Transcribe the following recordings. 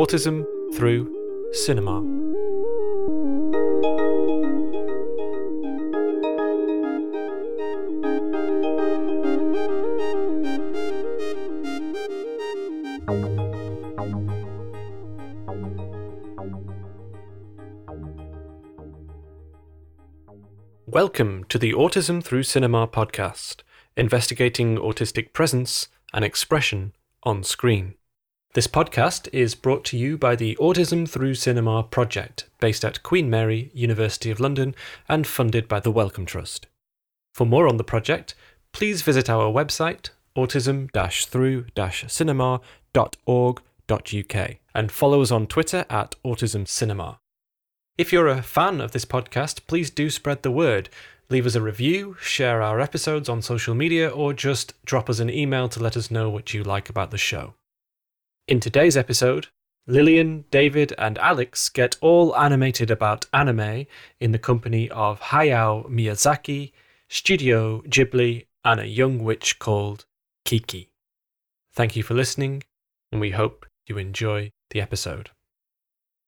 Autism Through Cinema. Welcome to the Autism Through Cinema podcast, investigating autistic presence and expression on screen. This podcast is brought to you by the Autism Through Cinema project, based at Queen Mary, University of London, and funded by the Wellcome Trust. For more on the project, please visit our website, autism through cinema.org.uk, and follow us on Twitter at Autism Cinema. If you're a fan of this podcast, please do spread the word. Leave us a review, share our episodes on social media, or just drop us an email to let us know what you like about the show. In today's episode, Lillian, David, and Alex get all animated about anime in the company of Hayao Miyazaki, Studio Ghibli, and a young witch called Kiki. Thank you for listening, and we hope you enjoy the episode.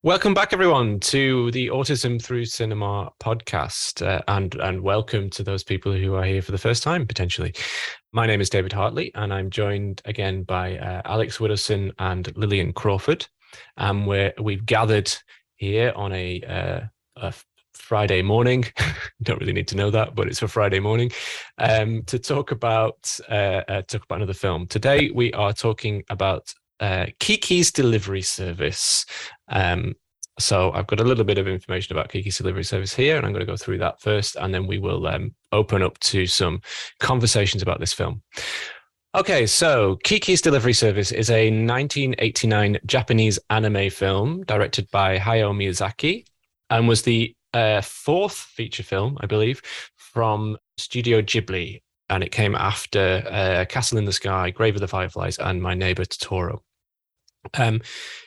Welcome back, everyone, to the Autism Through Cinema podcast, uh, and and welcome to those people who are here for the first time potentially. My name is David Hartley, and I'm joined again by uh, Alex Widdowson and Lillian Crawford. And we're we've gathered here on a, uh, a Friday morning. Don't really need to know that, but it's a Friday morning um, to talk about uh, uh, talk about another film. Today we are talking about uh, Kiki's delivery service. Um, so I've got a little bit of information about Kiki's delivery service here, and I'm going to go through that first, and then we will um, open up to some conversations about this film. Okay, so Kiki's Delivery Service is a 1989 Japanese anime film directed by Hayao Miyazaki and was the uh, fourth feature film, I believe, from Studio Ghibli. And it came after uh, Castle in the Sky, Grave of the Fireflies, and My Neighbor Totoro. Um,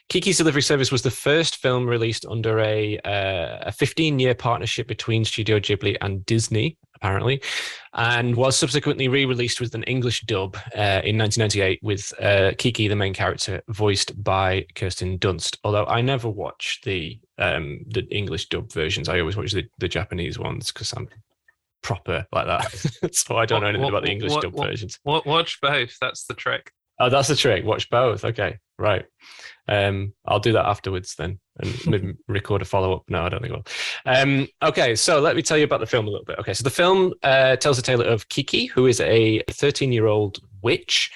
Kiki's Delivery Service was the first film released under a uh, a 15 year partnership between Studio Ghibli and Disney, apparently, and was subsequently re released with an English dub uh, in 1998 with uh, Kiki, the main character, voiced by Kirsten Dunst. Although I never watch the um, the English dub versions, I always watch the, the Japanese ones because I'm proper like that. so I don't know anything what, about the English what, dub what, versions. Watch both. That's the trick. Oh, that's the trick. Watch both. Okay, right. Um, I'll do that afterwards then, and maybe record a follow up. No, I don't think I will. Um, okay, so let me tell you about the film a little bit. Okay, so the film uh, tells the tale of Kiki, who is a 13 year old witch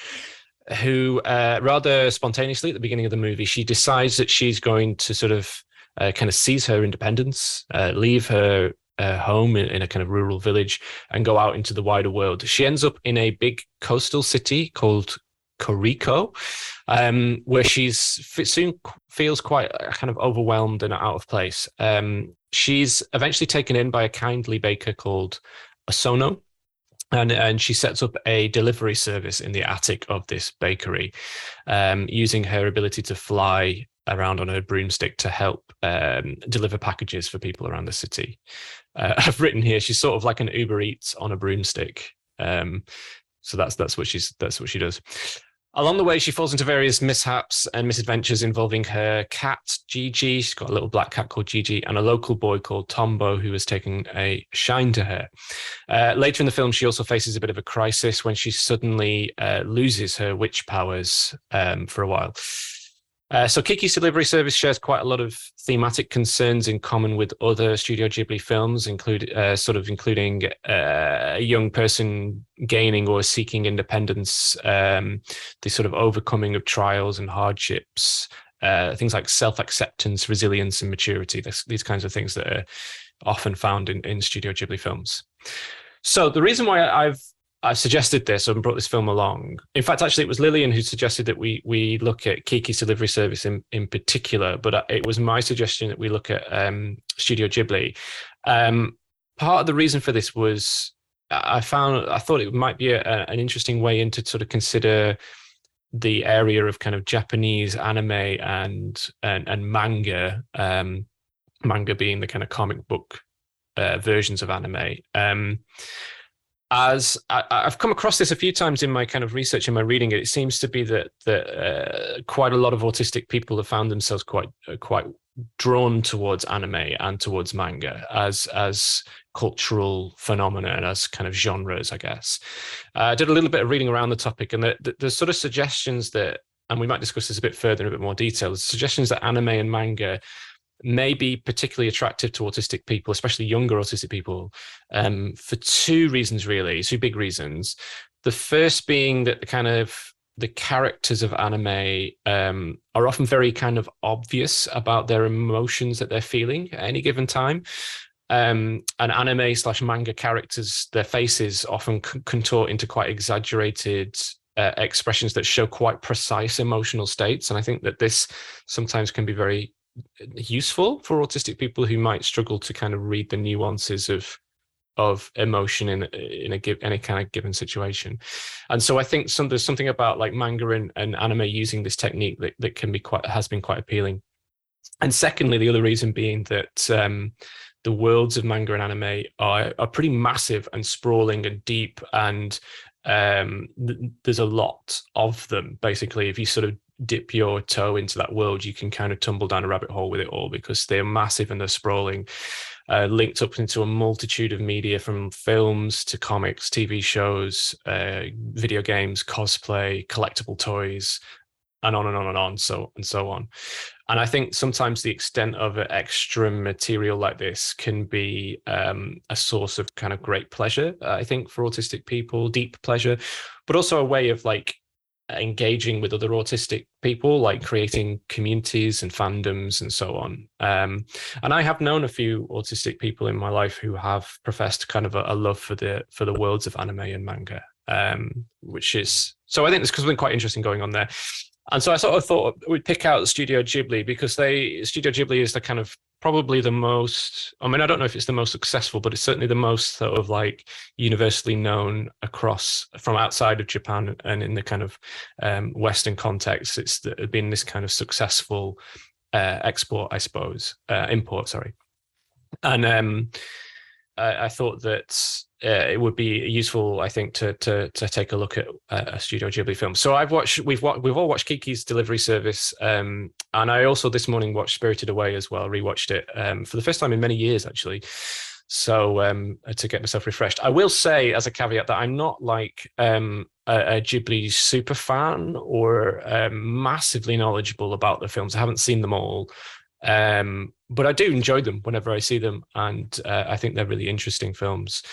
who, uh, rather spontaneously at the beginning of the movie, she decides that she's going to sort of uh, kind of seize her independence, uh, leave her uh, home in, in, a kind of rural village and go out into the wider world. She ends up in a big coastal city called Koriko, um, where she's soon feels quite uh, kind of overwhelmed and out of place. Um, she's eventually taken in by a kindly baker called Osono, and and she sets up a delivery service in the attic of this bakery, um, using her ability to fly around on her broomstick to help um, deliver packages for people around the city. Uh, I've written here she's sort of like an Uber Eats on a broomstick. Um, so that's that's what she's that's what she does. Along the way, she falls into various mishaps and misadventures involving her cat, Jiji. She's got a little black cat called Jiji and a local boy called Tombo who has taken a shine to her. Uh, later in the film, she also faces a bit of a crisis when she suddenly uh, loses her witch powers um, for a while. Uh, so Kiki's delivery service shares quite a lot of thematic concerns in common with other Studio Ghibli films, include uh, sort of including uh, a young person gaining or seeking independence, um, the sort of overcoming of trials and hardships, uh, things like self-acceptance, resilience, and maturity. This, these kinds of things that are often found in, in Studio Ghibli films. So the reason why I've I suggested this and brought this film along. In fact, actually, it was Lillian who suggested that we we look at Kiki's delivery service in, in particular, but uh, it was my suggestion that we look at um, Studio Ghibli. Um, part of the reason for this was I found I thought it might be a, an interesting way into sort of consider the area of kind of Japanese anime and and, and manga, um, manga being the kind of comic book uh, versions of anime. Um, as I, have come across this a few times in my kind of research and my reading, it seems to be that that uh, quite a lot of autistic people have found themselves quite uh, quite drawn towards anime and towards manga as as cultural phenomena and as kind of genres, I guess. Uh, I did a little bit of reading around the topic, and the, the, the sort of suggestions that, and we might discuss this a bit further in a bit more detail. The Suggestions that anime and manga may be particularly attractive to autistic people, especially younger autistic people, um, for two reasons, really, two big reasons. The first being that the kind of the characters of anime um, are often very kind of obvious about their emotions that they're feeling at any given time. Um, and anime slash manga characters, their faces often contort into quite exaggerated uh, expressions that show quite precise emotional states. And I think that this sometimes can be very useful for autistic people who might struggle to kind of read the nuances of of emotion in in a give any kind of given situation. And so i think some there's something about like manga and, and anime using this technique that, that can be quite has been quite appealing. And secondly the other reason being that um, the worlds of manga and anime are, are pretty massive and sprawling and deep and um, th- there's a lot of them basically. If you sort of dip your toe into that world, you can kind of tumble down a rabbit hole with it all because they're massive and they're sprawling, uh, linked up into a multitude of media from films to comics, TV shows, uh, video games, cosplay, collectible toys, and on and on and on, so and so on. And I think sometimes the extent of extra material like this can be um, a source of kind of great pleasure. I think for autistic people, deep pleasure, but also a way of like engaging with other autistic people, like creating communities and fandoms and so on. Um, and I have known a few autistic people in my life who have professed kind of a, a love for the for the worlds of anime and manga, um, which is so I think there's something quite interesting going on there. And so I sort of thought we'd pick out Studio Ghibli because they Studio Ghibli is the kind of probably the most i mean i don't know if it's the most successful but it's certainly the most sort of like universally known across from outside of japan and in the kind of um, western context. It's been this kind of successful uh, export i suppose uh, import sorry. And um, I, I thought that uh, it would be useful, I think, to to to take a look at uh, a Studio Ghibli film. So I've watched, we've we've all watched Kiki's Delivery Service, um, and I also this morning watched Spirited Away as well. Rewatched it um, for the first time in many years, actually. So um, to get myself refreshed, I will say as a caveat that I'm not like um, a, a, Ghibli super fan or um, massively knowledgeable about the films. I haven't seen them all. Um, but I do enjoy them whenever I see them, and uh, I think they're really interesting films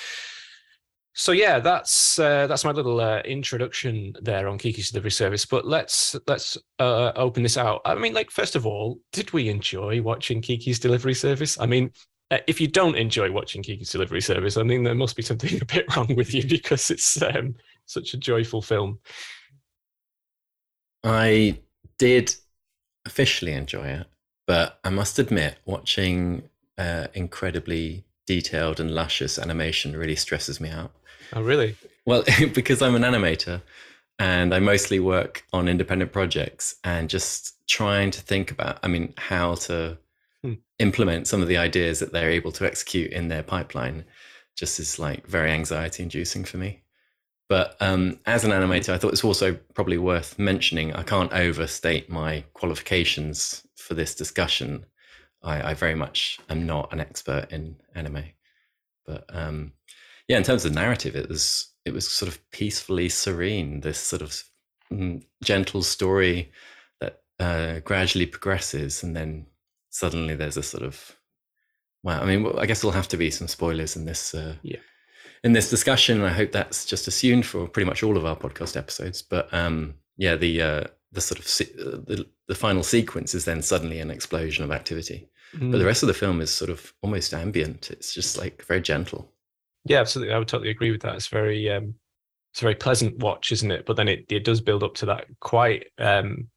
so yeah, that's uh, that's my little uh, introduction there on Kiki's delivery service. But let's let's uh, open this out. I mean, like first of all, did we enjoy watching Kiki's delivery service? I mean, uh, if you don't enjoy watching Kiki's delivery service, I mean, there must be something a bit wrong with you because it's um, such a joyful film. I did officially enjoy it, but I must admit, watching uh, incredibly detailed and luscious animation really stresses me out. Oh, really? Well, because I'm an animator and I mostly work on independent projects and just trying to think about, I mean, how to hmm. implement some of the ideas that they're able to execute in their pipeline just is like very anxiety inducing for me. But um, as an animator, I thought it's also probably worth mentioning. I can't overstate my qualifications for this discussion. I, I very much am not an expert in anime, but um, yeah, in terms of narrative, it was it was sort of peacefully serene. This sort of mm, gentle story that uh, gradually progresses, and then suddenly there's a sort of wow. I mean, I guess there'll have to be some spoilers in this. Uh, yeah. In this discussion, I hope that's just assumed for pretty much all of our podcast episodes. But um, yeah, the uh, the sort of se- uh, the the final sequence is then suddenly an explosion of activity. Mm. But the mm. rest of the film is sort of almost ambient. It's just like very gentle. Yeah, absolutely. I would totally agree with that. It's very um, it's a very pleasant watch, isn't it? But then it, it does build up to that quite um,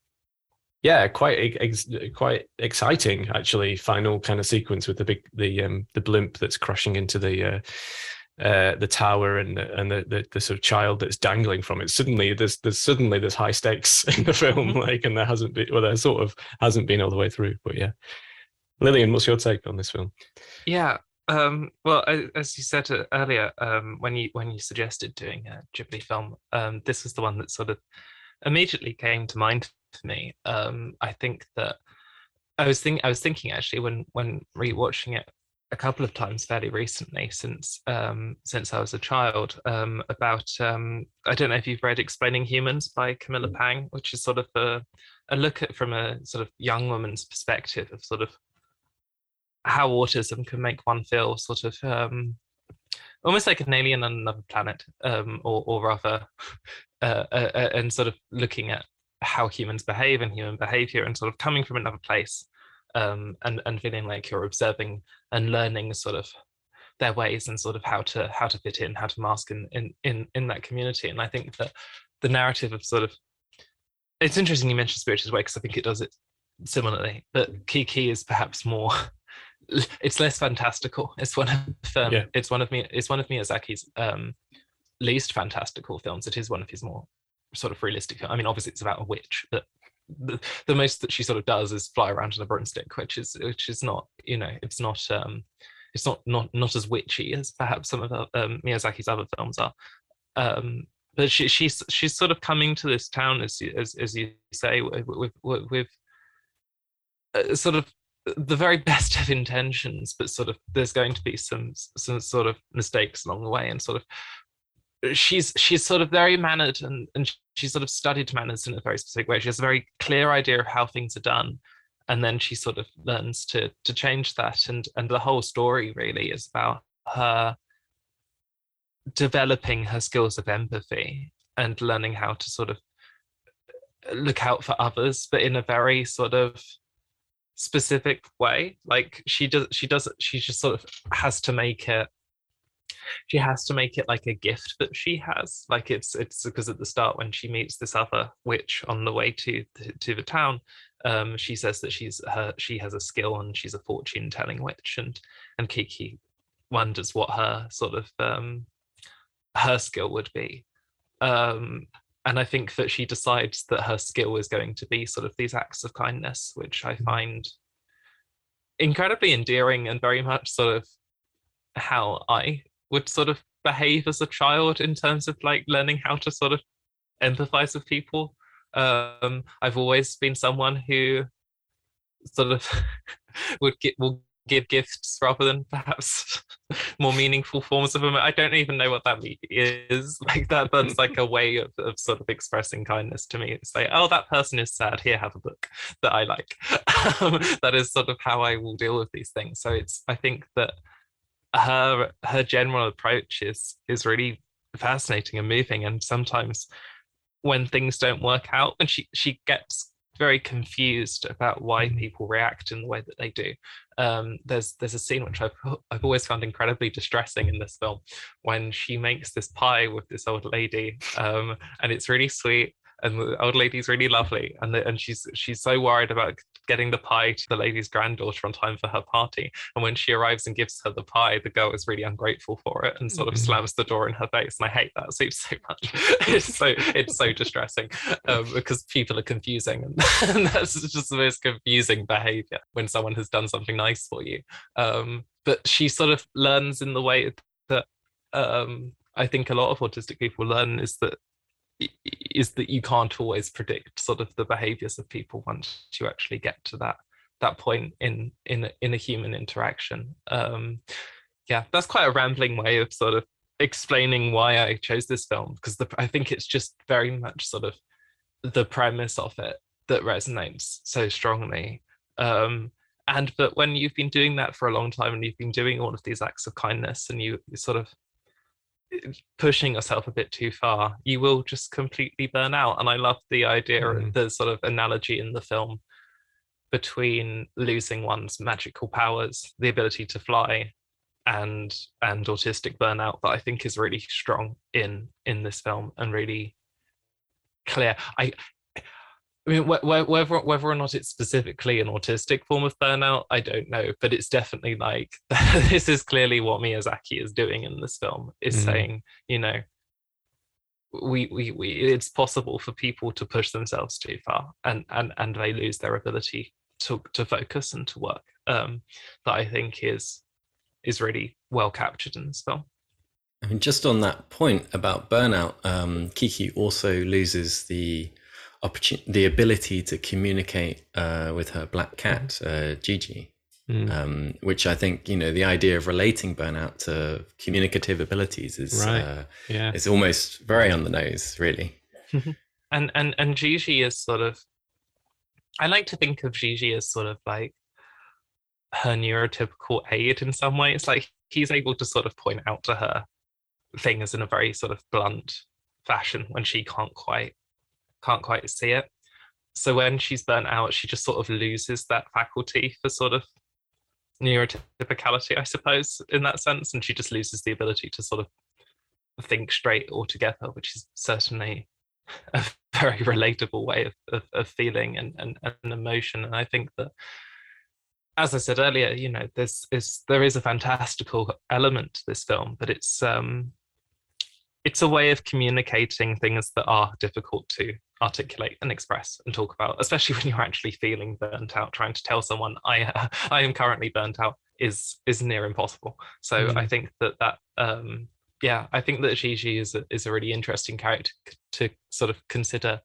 yeah, quite ex- quite exciting actually final kind of sequence with the big the um the blimp that's crashing into the uh, uh, the tower and the, and the, the, the sort of child that's dangling from it. Suddenly, there's there's suddenly there's high stakes in the film, mm-hmm. like, and there hasn't been well, there sort of hasn't been all the way through. But yeah, Lillian, what's your take on this film? Yeah, Um, well, as you said uh, earlier, um, when you when you suggested doing a Ghibli film, um, this was the one that sort of immediately came to mind for me. Um, I think that I was think I was thinking actually when when rewatching it a couple of times fairly recently since um, since I was a child um, about um, I don't know if you've read Explaining Humans by Camilla Pang, which is sort of a, a look at from a sort of young woman's perspective of sort of how autism can make one feel sort of um, almost like an alien on another planet, um, or, or rather, uh, uh, uh, and sort of looking at how humans behave and human behavior, and sort of coming from another place, um, and and feeling like you're observing and learning sort of their ways and sort of how to how to fit in, how to mask in in in, in that community. And I think that the narrative of sort of it's interesting you mentioned Spirited Away because I think it does it similarly, but Kiki is perhaps more it's less fantastical. It's one of um, yeah. it's one of me it's one of Miyazaki's um, least fantastical films. It is one of his more sort of realistic. I mean, obviously it's about a witch, but the, the most that she sort of does is fly around on a broomstick, which is which is not you know it's not um, it's not not not as witchy as perhaps some of um, Miyazaki's other films are. Um, but she, she's she's sort of coming to this town as as, as you say with with, with uh, sort of the very best of intentions, but sort of there's going to be some some sort of mistakes along the way, and sort of she's she's sort of very mannered and and she's sort of studied manners in a very specific way. She has a very clear idea of how things are done, and then she sort of learns to to change that. And and the whole story really is about her developing her skills of empathy and learning how to sort of look out for others, but in a very sort of specific way like she does she does she just sort of has to make it she has to make it like a gift that she has like it's it's because at the start when she meets this other witch on the way to to, to the town um she says that she's her she has a skill and she's a fortune telling witch and and kiki wonders what her sort of um her skill would be um and I think that she decides that her skill is going to be sort of these acts of kindness, which I mm-hmm. find incredibly endearing and very much sort of how I would sort of behave as a child in terms of like learning how to sort of empathize with people. Um, I've always been someone who sort of would get will give gifts rather than perhaps more meaningful forms of them. I don't even know what that is. Like that, that's like a way of, of sort of expressing kindness to me. It's like, oh, that person is sad. Here, have a book that I like. Um, that is sort of how I will deal with these things. So it's, I think that her her general approach is is really fascinating and moving. And sometimes when things don't work out, and she she gets very confused about why mm. people react in the way that they do. Um, there's there's a scene which I've I've always found incredibly distressing in this film when she makes this pie with this old lady, um, and it's really sweet and the old lady's really lovely and the, and she's she's so worried about getting the pie to the lady's granddaughter on time for her party. And when she arrives and gives her the pie, the girl is really ungrateful for it and sort of mm-hmm. slams the door in her face. And I hate that scene so much. it's so it's so distressing um, because people are confusing, and, and, that's just the most confusing behavior when someone has done something nice for you. Um, but she sort of learns in the way that um, I think a lot of autistic people learn is that is that you can't always predict sort of the behaviors of people once you actually get to that that point in in in a human interaction. Um yeah that's quite a rambling way of sort of explaining why i chose this film because the, i think it's just very much sort of the premise of it that resonates so strongly. Um and but when you've been doing that for a long time and you've been doing all of these acts of kindness and you, you sort of pushing yourself a bit too far, you will just completely burn out. And I love the idea, mm. the sort of analogy in the film between losing one's magical powers, the ability to fly, and and autistic burnout that I think is really strong in in this film and really clear. I I mean, whether whether or not it's specifically an autistic form of burnout, I don't know, but it's definitely like this is clearly what Miyazaki is doing in this film. Is mm. saying, you know, we, we we it's possible for people to push themselves too far, and and and they lose their ability to to focus and to work. Um, that I think is is really well captured in this film. I mean, just on that point about burnout, um, Kiki also loses the opportunity, the ability to communicate uh, with her black cat, uh, Jiji. Mm. Um, which I think you know the idea of relating burnout to communicative abilities is right. uh, yeah it's almost very on the nose, really. and and and Jiji is sort of I like to think of Jiji as sort of like her neurotypical aid in some way. It's like he's able to sort of point out to her things in a very sort of blunt fashion when she can't quite can't quite see it. So when she's burnt out, she just sort of loses that faculty for sort of neurotypicality, I suppose, in that sense, and she just loses the ability to sort of think straight altogether, which is certainly a very relatable way of, of, of feeling and, and, and emotion. And I think that as I said earlier, you know, this is there is a fantastical element to this film, but it's um it's a way of communicating things that are difficult to articulate and express and talk about, especially when you're actually feeling burnt out. Trying to tell someone I uh, I am currently burnt out is is near impossible. So mm. I think that that um, yeah, I think that Jiji is a, is a really interesting character to sort of consider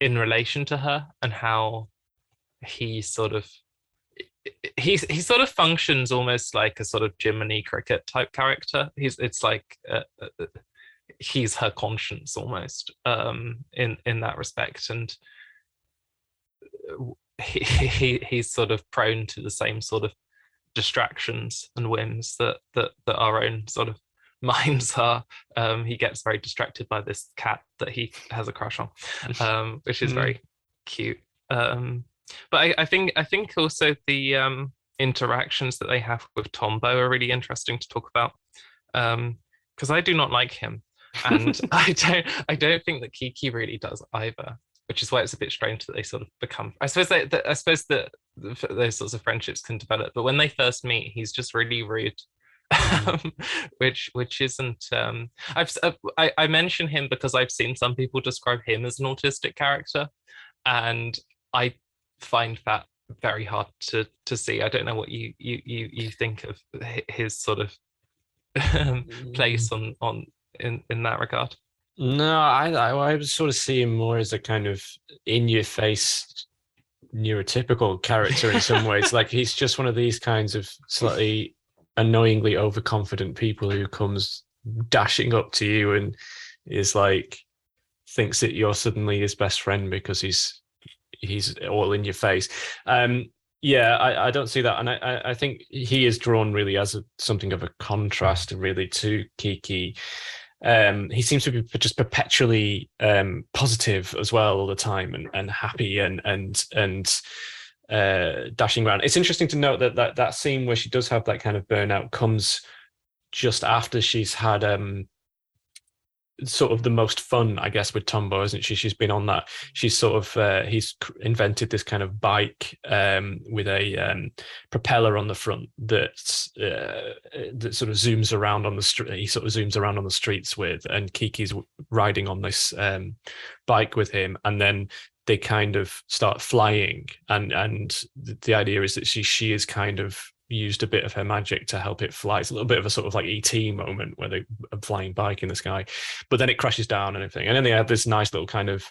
in relation to her and how he sort of he he sort of functions almost like a sort of Jiminy Cricket type character. He's it's like uh, uh, he's her conscience almost um, in in that respect, and he, he he's sort of prone to the same sort of distractions and whims that that that our own sort of minds are. Um, he gets very distracted by this cat that he has a crush on, um, which is mm. very cute. Um, but I, I, think I think also the um, interactions that they have with Tombo are really interesting to talk about because um, I do not like him and I don't I don't think that Kiki really does either, which is why it's a bit strange that they sort of become. I suppose they, I suppose that those sorts of friendships can develop, but when they first meet, he's just really rude. Mm. which which isn't um I've uh, I, I mention him because I've seen some people describe him as an autistic character and I find that very hard to to see. I don't know what you you you, you think of his sort of um, place mm. on on in in that regard? No, I I, I would sort of see him more as a kind of in your face neurotypical character in some ways. like he's just one of these kinds of slightly annoyingly overconfident people who comes dashing up to you and is like thinks that you're suddenly his best friend because he's he's all in your face. Um, yeah, I, I don't see that, and I, I think he is drawn really as a, something of a contrast, really, to Kiki um, he seems to be just perpetually um, positive as well all the time and, and happy and and and uh, dashing around. It's interesting to note that, that that scene where she does have that kind of burnout comes just after she's had um, sort of the most fun, I guess, with Tombo, isn't she? She's been on that. She's sort of uh, he's invented this kind of bike um, with a um, propeller on the front that uh, that sort of zooms around on the street. He sort of zooms around on the streets with, and Kiki's riding on this um, bike with him, and then they kind of start flying, and and the idea is that she she is kind of used a bit of her magic to help it fly. It's a little bit of a sort of like ET moment where they are flying bike in the sky, but then it crashes down and everything. And then they have this nice little kind of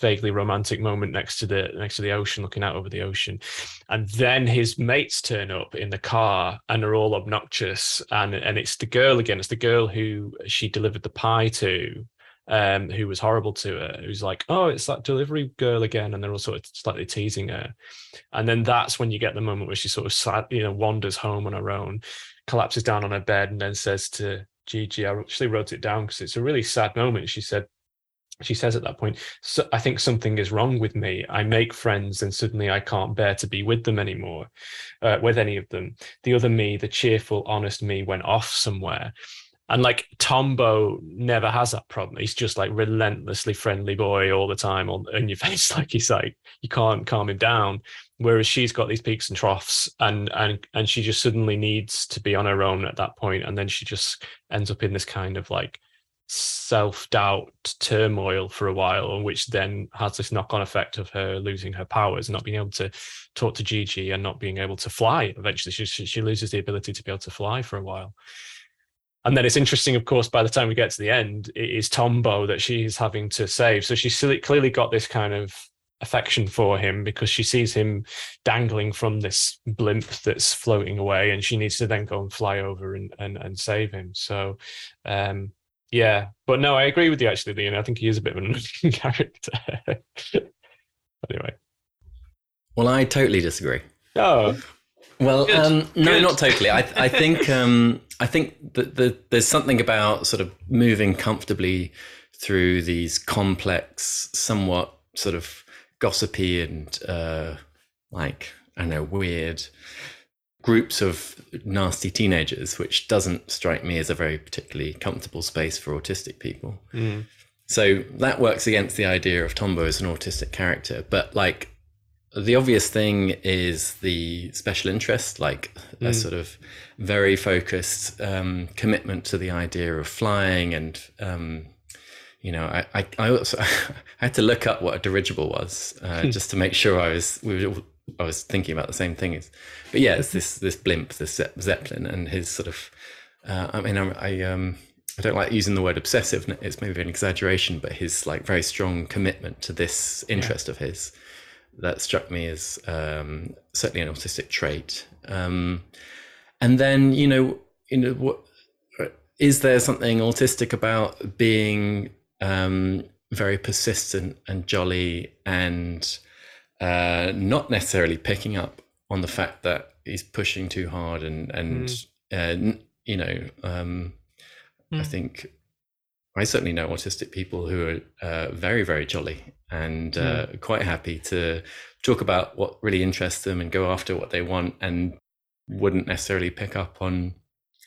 vaguely romantic moment next to the next to the ocean looking out over the ocean and then his mates turn up in the car and are all obnoxious and and it's the girl again it's the girl who she delivered the pie to um, who was horrible to her, who's like, oh, it's that delivery girl again. And they're all sort of slightly teasing her. And then that's when you get the moment where she sort of sad, you know, wanders home on her own, collapses down on her bed, and then says to Jiji, I actually wrote it down because it's a really sad moment. She said, she says at that point, so I think something is wrong with me. I make friends and suddenly I can't bear to be with them anymore, uh, with any of them. The other me, the cheerful, honest me, went off somewhere. And like Tombo never has that problem. He's just like relentlessly friendly boy all the time on in your face. Like he's like you can't calm him down. Whereas she's got these peaks and troughs, and and and she just suddenly needs to be on her own at that point, and then she just ends up in this kind of like self doubt turmoil for a while, which then has this knock on effect of her losing her powers, not being able to talk to Jiji, and not being able to fly. Eventually, she, she loses the ability to be able to fly for a while. And then it's interesting, of course, by the time we get to the end, it is Tombo that she's having to save. So she's clearly got this kind of affection for him because she sees him dangling from this blimp that's floating away and she needs to then go and fly over and, and, and save him. So, um, yeah, but no, I agree with you actually, Lillian. I think he is a bit of an annoying character. anyway. Well, I totally disagree. Oh. Well, um, no, not totally. I, I think um, I think that the, there's something about sort of moving comfortably through these complex, somewhat sort of gossipy and uh, like I don't know weird groups of nasty teenagers, which doesn't strike me as a very particularly comfortable space for autistic people. Mm. So that works against the idea of Tombo as an autistic character. But like the obvious thing is the special interest, like mm. a sort of very focused um, commitment to the idea of flying and um, you know, I, I, I also I had to look up what a dirigible was uh, hmm. just to make sure I was we were, I was thinking about the same thing. But yeah, it's this this blimp, this zeppelin, and his sort of. Uh, I mean, I, I um I don't like using the word obsessive. It's maybe an exaggeration, but his like very strong commitment to this interest yeah. of his that struck me as um, certainly an autistic trait. Um, and then you know, you know, what is there something autistic about being um, very persistent and jolly and uh, not necessarily picking up on the fact that he's pushing too hard and and mm. you know um, mm. I hmm. think I certainly know autistic people who are uh, very very jolly and mm. quite happy to talk about what really interests them and go after what they want and wouldn't necessarily pick up on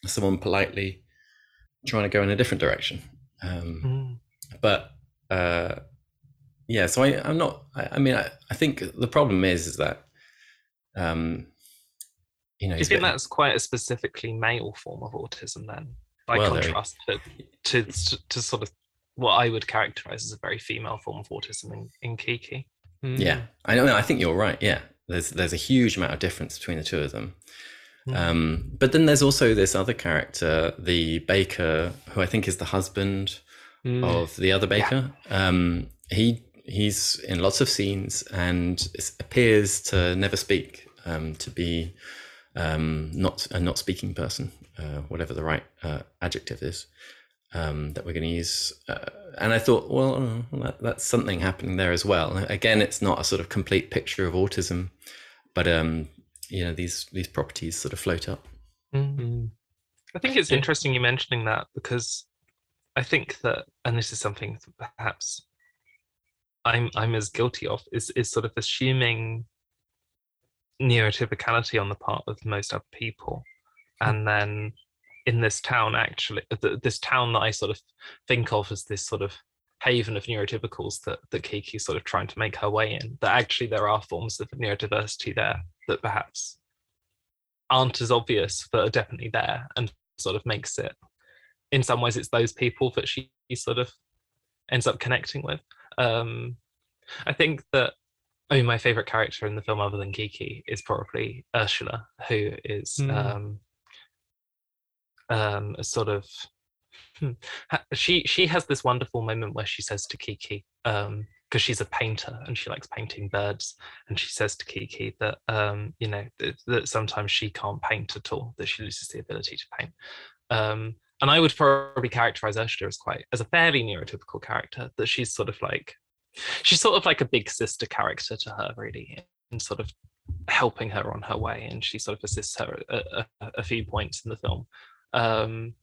someone politely trying to go in a different direction. Um, hmm but uh, yeah, so I, I'm not. I, I mean, I, I, think the problem is is that um, you know, do you think that's quite a specifically male form of autism, then, by well, contrast to, to to sort of what I would characterize as a very female form of autism in, in Kiki. Mm. Yeah, I know. I think you're right. Yeah, there's there's a huge amount of difference between the two of them. Mm. Um, but then there's also this other character, the baker, who I think is the husband mm. of the other baker. Yeah. Um, he he's in lots of scenes and appears to never speak, um, to be um, not a not speaking person, uh, whatever the right uh, adjective is um, that we're going to use. Uh, and I thought, well, that, that's something happening there as well. Again, it's not a sort of complete picture of autism, but um, you know these these properties sort of float up. Mm-hmm. I think it's interesting you mentioning that because I think that, and this is something perhaps I'm I'm as guilty of, is is sort of assuming neurotypicality on the part of most other people, hmm. and then in this town, actually, this town that I sort of think of as this sort of haven of neurotypicals that that Kiki's sort of trying to make her way in. That actually there are forms of neurodiversity there that perhaps aren't as obvious, but are definitely there, and sort of makes it in some ways it's those people that she sort of ends up connecting with. Um, I think that I mean my favorite character in the film, other than Kiki, is probably Ursula, who is mm. um, um, a sort of hmm, she she has this wonderful moment where she says to Kiki, because um, she's a painter and she likes painting birds, and she says to Kiki that um, you know that, that, sometimes she can't paint at all, that she loses the ability to paint. Um, and I would probably characterize Ursula as quite as a fairly neurotypical character. That she's sort of like she's sort of like a big sister character to her, really, in sort of helping her on her way, and she sort of assists her at a, a few points in the film. Um,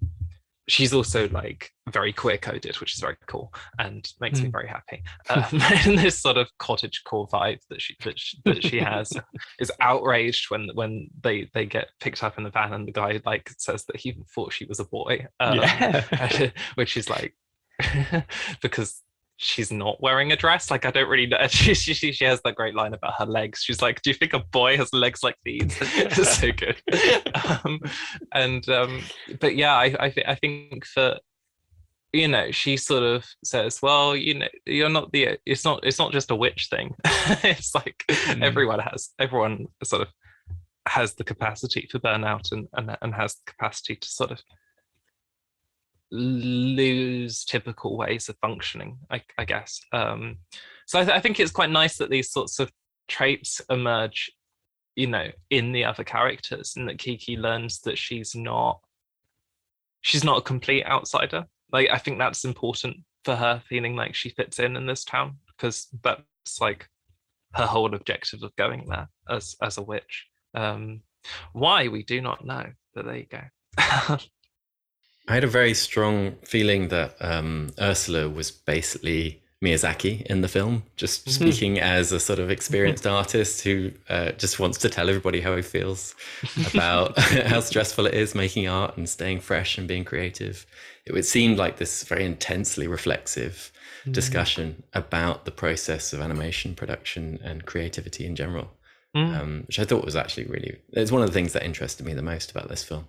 she's also like very queer coded, which is very cool and makes mm. me very happy. Um, and this sort of cottage core vibe that she that she, that she has is outraged when when they they get picked up in the van and the guy like says that he thought she was a boy, um, yeah. which is like because she's not wearing a dress. Like I don't really know. She, she, she has that great line about her legs. She's like, "Do you think a boy has legs like these?" it's so good. Um, and um, but yeah, I I, th- I think that you know she sort of says well you know you're not the it's not it's not just a witch thing it's like mm. everyone has everyone sort of has the capacity for burnout and, and and has the capacity to sort of lose typical ways of functioning i, I guess um so I, th- I think it's quite nice that these sorts of traits emerge you know in the other characters and that kiki learns that she's not she's not a complete outsider. Like i think that's important for her feeling like she fits in in this town because that's like her whole objective of going there as as a witch. Um why we do not know but there you go i had a very strong feeling that um ursula was basically Miyazaki in the film, just mm-hmm. speaking as a sort of experienced artist who uh, just wants to tell everybody how he feels about how stressful it is making art and staying fresh and being creative. It would seem like this very intensely reflexive mm-hmm. discussion about the process of animation production and creativity in general, mm. um, which I thought was actually really, it's one of the things that interested me the most about this film.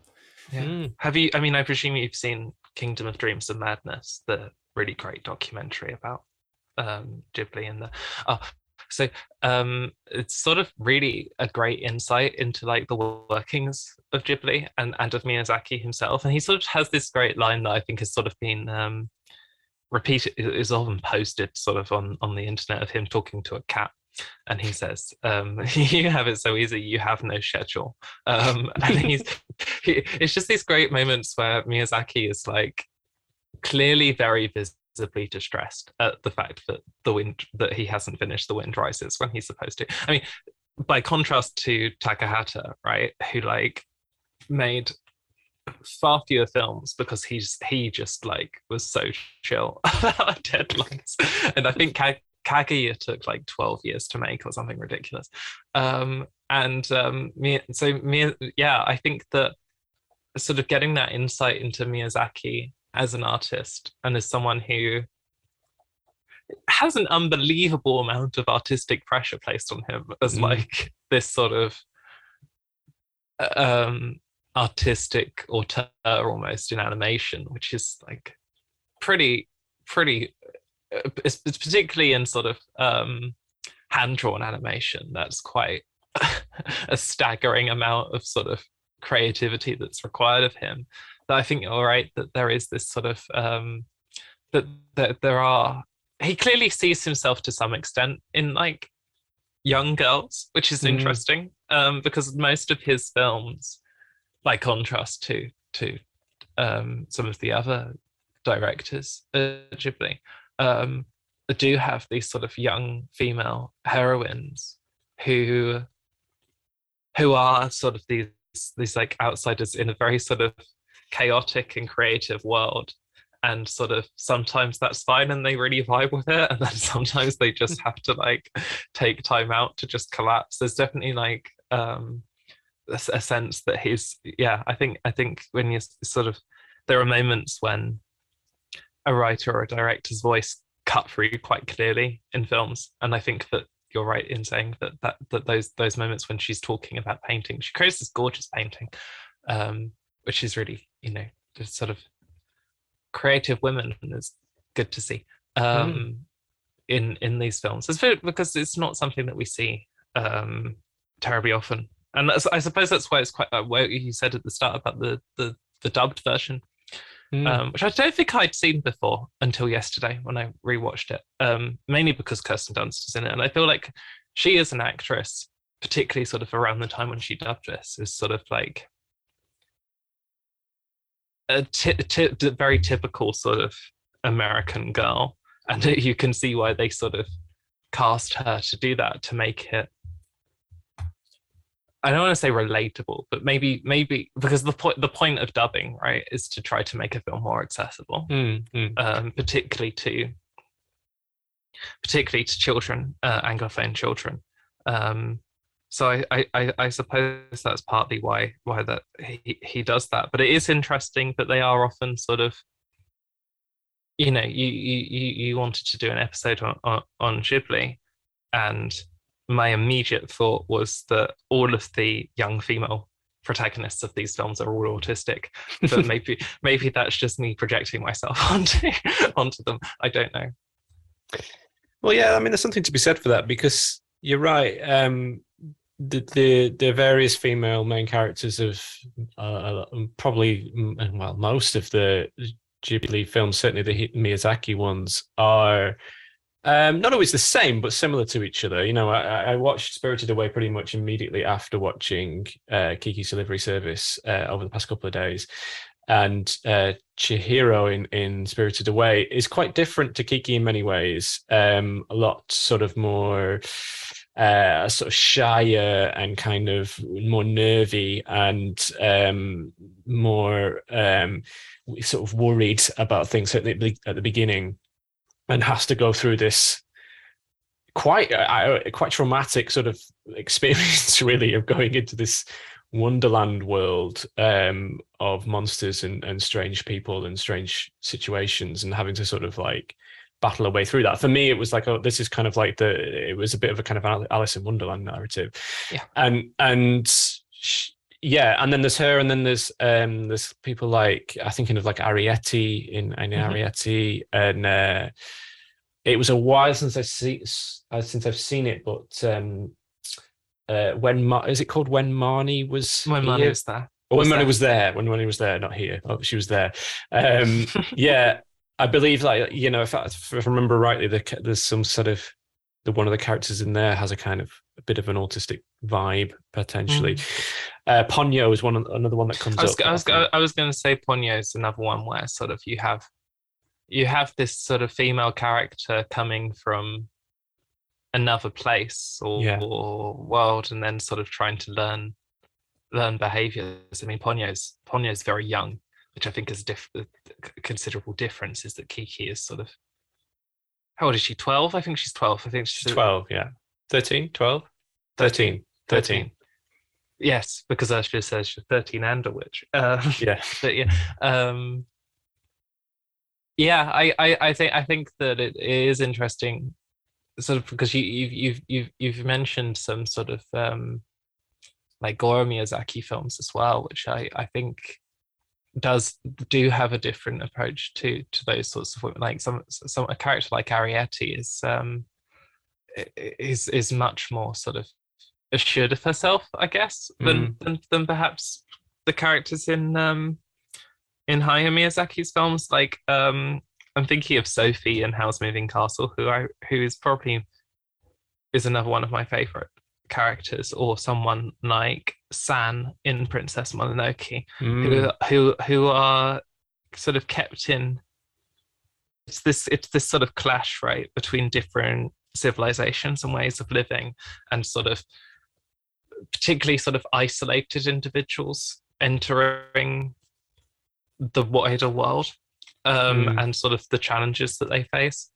Yeah. Mm. Have you, I mean, I presume you've seen Kingdom of Dreams and Madness, the really great documentary about um, Ghibli and the. Oh, so um, it's sort of really a great insight into like the workings of Ghibli and, and of Miyazaki himself. And he sort of has this great line that I think has sort of been um, repeated, is often posted sort of on, on the internet of him talking to a cat. And he says, um, "You have it so easy. You have no schedule." Um, and he's, he, it's just these great moments where Miyazaki is like clearly very visibly distressed at the fact that the wind that he hasn't finished the wind rises when he's supposed to i mean by contrast to takahata right who like made far fewer films because he's he just like was so chill about deadlines and i think Kaguya took like 12 years to make or something ridiculous um and um me so me yeah i think that sort of getting that insight into miyazaki as an artist and as someone who has an unbelievable amount of artistic pressure placed on him as mm. like this sort of um artistic auteur almost in animation which is like pretty pretty it's, it's particularly in sort of um hand drawn animation that's quite a staggering amount of sort of creativity that's required of him that I think you're right that there is this sort of um, that that there are he clearly sees himself to some extent in like young girls, which is mm. interesting um, because most of his films, by contrast to to um, some of the other directors at Ghibli, um, do have these sort of young female heroines who who are sort of these these like outsiders in a very sort of chaotic and creative world. And sort of sometimes that's fine and they really vibe with it. And then sometimes they just have to like take time out to just collapse. There's definitely like um a, a sense that he's yeah i think i think when you sort of there are moments when a writer or a director's voice cut through quite clearly in films and i think that you're right in saying that that, that those those moments when she's talking about painting she creates this gorgeous painting um which is really you know just sort of creative women is good to see um, mm. in in these films. It's because it's not something that we see um, terribly often, and I suppose that's why it's quite uh, where you said at the start about the the, the dubbed version. Mm. Um, which I don't think I'd seen before until yesterday when I rewatched it. Um, mainly because Kirsten Dunst is in it, and I feel like she is an actress, particularly sort of around the time when she dubbed this, is sort of like a t- t- very typical sort of American girl, and you can see why they sort of cast her to do that to make it. I don't want to say relatable, but maybe maybe because the point the point of dubbing right is to try to make a film more accessible, mm, mm. Um, particularly to particularly to children, uh, anglophone children. Um, so I, I I suppose that's partly why why that he, he does that. But it is interesting that they are often sort of you know you you you wanted to do an episode on on, on Ghibli, and my immediate thought was that all of the young female protagonists of these films are all autistic but maybe maybe that's just me projecting myself onto onto them. I don't know. Well yeah i mean there's something to be said for that because you're right um the the, the various female main characters of uh, probably well most of the Ghibli films, certainly the Miyazaki ones, are um, not always the same, but similar to each other. You know, I, I watched Spirited Away pretty much immediately after watching uh, Kiki's Delivery Service uh, over the past couple of days. And uh, Chihiro in, in Spirited Away is quite different to Kiki in many ways. Um, a lot sort of more uh, sort of shyer and kind of more nervy and um, more um, sort of worried about things at the, at the beginning and has to go through this quite uh, quite traumatic sort of experience really of going into this wonderland world um, of monsters and, and strange people and strange situations and having to sort of like battle a way through that. For me it was like oh this is kind of like the it was a bit of a kind of alice in wonderland narrative. Yeah. And and yeah and then there's her and then there's um there's people like i thinking of like Arrietty in in mm-hmm. Arrietty and uh it was a while since i see uh, since i've seen it but um uh when Ma- is it called when marnie was when marnie was there or when Marnie was there, when Marnie was there, not here. Oh, she was there. Um, yeah, I believe, like you know, if I, if I remember rightly, the, there's some sort of the one of the characters in there has a kind of bit of an autistic vibe potentially. Mm. Uh, Ponyo is one another one that comes I was, up. I was, I was going to say Ponyo is another one where sort of you have you have this sort of female character coming from another place or, yeah. or world and then sort of trying to learn learn behaviors. I mean, Ponyo's Ponyo's very young, which I think is diff- a considerable difference. Is that Kiki is sort of how old is she? 12? I think she's 12. I think she's 12, yeah. 13, 12? 13. 13. 13. Yes, because Ursula says she's 13 and a witch. Um, yeah. But yeah. Um, yeah, I, I, I think I think that it is interesting, sort of because you you've you've you've you've mentioned some sort of um, like Goro Miyazaki films as well, which I I think does do have a different approach to to those sorts of women. Like some some a character like Arrietty is um is is much more sort of assured of herself, I guess, than mm. than, than perhaps the characters in um in Hayao Miyazaki's films. Like um I'm thinking of Sophie in Howl's Moving Castle, who I who is probably is another one of my favorite characters or someone like San in Princess Mononoke, mm. who who who are sort of kept in. It's this it's this sort of clash, right, between different civilizations and ways of living, and sort of particularly sort of isolated individuals entering the wider world um, mm. and sort of the challenges that they face.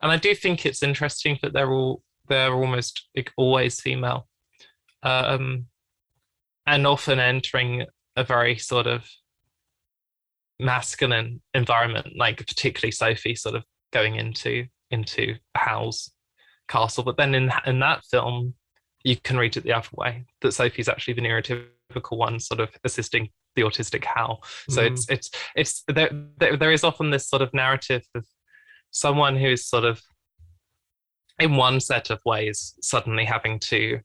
And I do think it's interesting that they're all they're almost like, always female, um, and often entering a very sort of masculine environment, like particularly Sophie sort of going into into Howl's castle. But then in in that film, you can read it the other way that Sophie's actually the neurotypical one, sort of assisting the autistic Howl. So mm. it's it's it's there, there there is often this sort of narrative of someone who is sort of in one set of ways suddenly having to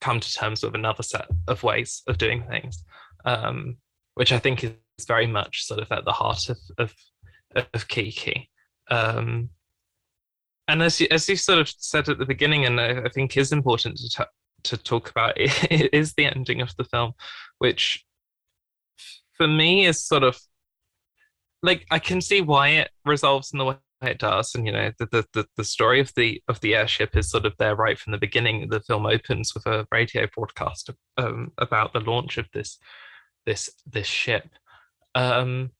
come to terms with another set of ways of doing things, um, which I think is very much sort of at the heart of of, of Kiki. Um, and as you, as you sort of said at the beginning, and I, I think is important to t- to talk about, is the ending of the film, which for me is sort of like I can see why it resolves in the way it does. And you know the, the the story of the of the airship is sort of there right from the beginning. The film opens with a radio broadcast um, about the launch of this this this ship. Um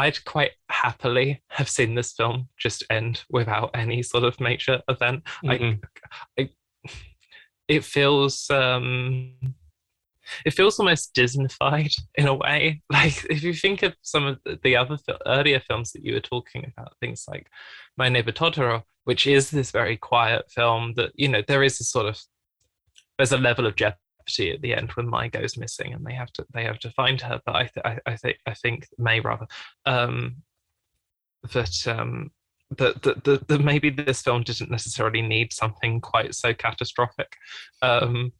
i'd quite happily have seen this film just end without any sort of major event mm-hmm. I, I it feels um it feels almost Disneyfied in a way. Like if you think of some of the other earlier films that you were talking about, things like My Neighbor Totoro, which is this very quiet film that you know there is a sort of there's a level of jeopardy at the end when Mei goes missing and they have to they have to find her. But I th- I, I think I think May rather um, that um, that, that, that, that maybe this film didn't necessarily need something quite so catastrophic. Um,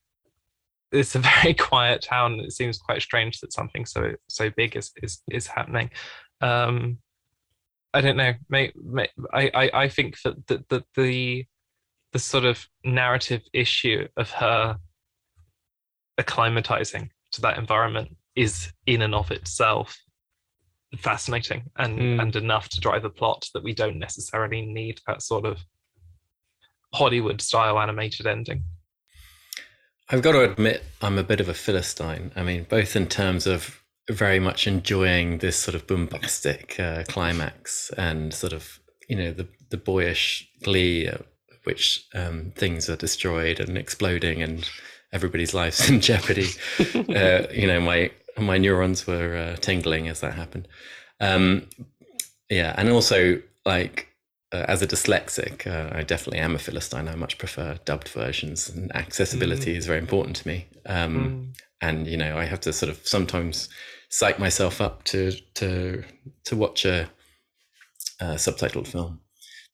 it's a very quiet town. It seems quite strange that something so so big is is is happening. Um, I don't know. May, may, I, I I think that the, the the the sort of narrative issue of her acclimatizing to that environment is in and of itself fascinating and mm. and enough to drive a plot that we don't necessarily need that sort of Hollywood style animated ending. I've got to admit, I'm a bit of a philistine. I mean, both in terms of very much enjoying this sort of bombastic uh, climax and sort of you know the the boyish glee, which um, things are destroyed and exploding and everybody's lives in jeopardy. uh, you know, my my neurons were uh, tingling as that happened. Um, yeah, and also like uh, as a dyslexic, uh, I definitely am a philistine. I much prefer dubbed versions, and accessibility mm. is very important to me. Um, mm. And you know, I have to sort of sometimes psych myself up to to to watch a, a subtitled film,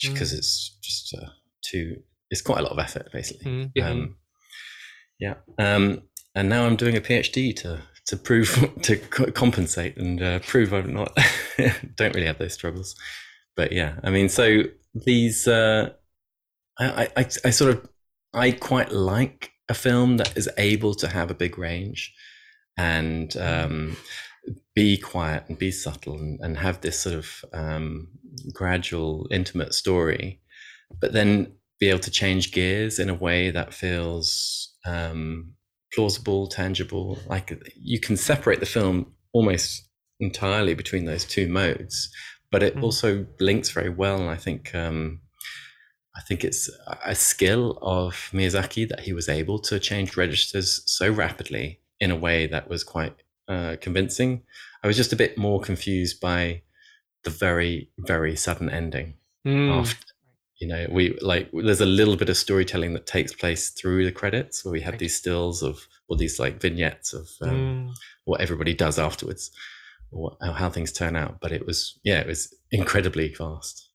because mm. it's just uh, too. It's quite a lot of effort, basically. Mm. Yeah. Um, yeah. Um, and now I'm doing a PhD to to prove to compensate and uh, prove I'm not don't really have those struggles. But yeah, I mean, so these uh, I, I I sort of I quite like a film that is able to have a big range and um, be quiet and be subtle and, and have this sort of um, gradual, intimate story, but then be able to change gears in a way that feels um, plausible, tangible. Like you can separate the film almost entirely between those two modes, but it mm. also links very well. And I think um, I think it's a skill of Miyazaki that he was able to change registers so rapidly in a way that was quite uh, convincing. I was just a bit more confused by the very very sudden ending. Mm. After, you know we like there's a little bit of storytelling that takes place through the credits where we have these stills of or these like vignettes of um, mm. what everybody does afterwards or how things turn out. But it was yeah it was incredibly fast.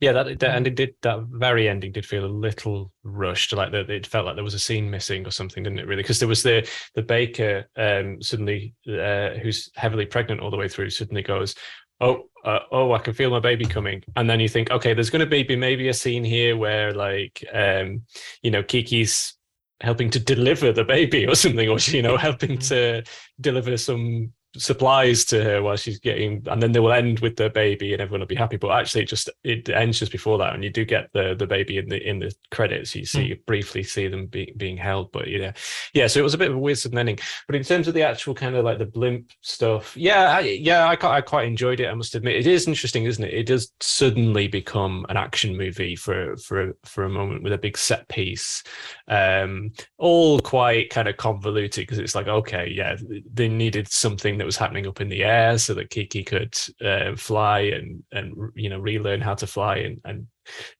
Yeah that, that and it did that very ending did feel a little rushed like that it felt like there was a scene missing or something didn't it really? Because there was the the baker um suddenly uh, who's heavily pregnant all the way through suddenly goes oh uh, oh i can feel my baby coming and then you think okay there's going to be maybe a scene here where like um you know kiki's helping to deliver the baby or something or you know helping mm-hmm. to deliver some supplies to her while she's getting and then they will end with the baby and everyone will be happy. But actually it just it ends just before that and you do get the the baby in the in the credits. You see mm. briefly see them being being held but yeah yeah so it was a bit of a weird sudden ending. But in terms of the actual kind of like the blimp stuff yeah I, yeah I quite, I quite enjoyed it I must admit. It is interesting isn't it? It does suddenly become an action movie for for for a moment with a big set piece um all quite kind of convoluted because it's like okay yeah they needed something that was happening up in the air so that Kiki could uh, fly and and you know relearn how to fly and, and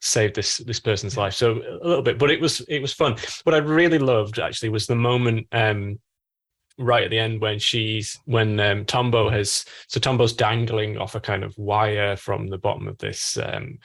save this this person's life. So a little bit but it was it was fun. What I really loved actually was the moment um right at the end when she's when um, Tombo has so Tombo's dangling off a kind of wire from the bottom of this um,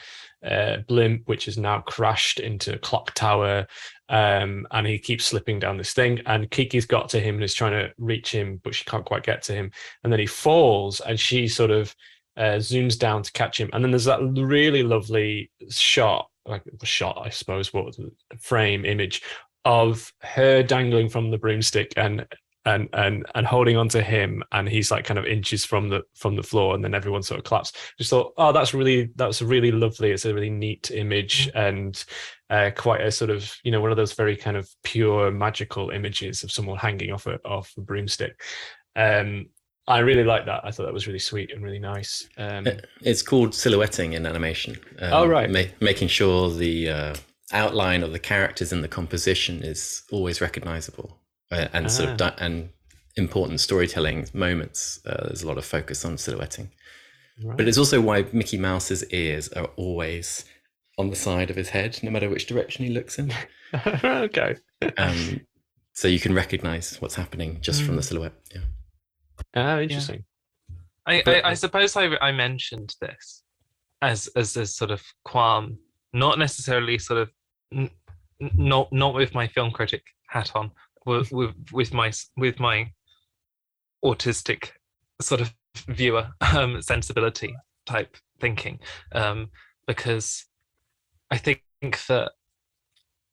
uh, blimp, which has now crashed into a clock tower, um, and he keeps slipping down this thing. And Kiki's got to him and is trying to reach him, but she can't quite get to him. And then he falls, and she sort of uh, zooms down to catch him. And then there's that really lovely shot, like shot, I suppose, what frame image of her dangling from the broomstick and and and and holding on to him and he's like kind of inches from the from the floor and then everyone sort of claps just thought oh that's really that's really lovely it's a really neat image mm. and uh, quite a sort of you know one of those very kind of pure magical images of someone hanging off a off a broomstick um I really like that. I thought that was really sweet and really nice. Um, it's called silhouetting in animation. Um, oh right, ma- making sure the uh, outline of the characters in the composition is always recognizable uh, and ah. sort of ah. di- and important storytelling moments. Uh, there's a lot of focus on silhouetting, right. but it's also why Mickey Mouse's ears are always on the side of his head, no matter which direction he looks in. okay. um, so you can recognize what's happening just mm. from the mm. silhouette. Yeah. Oh, interesting. I, I, I, suppose I, I mentioned this as as a sort of qualm, not necessarily sort of n- not not with my film critic hat on, with, with with my with my autistic sort of viewer um, sensibility type thinking, um, because I think that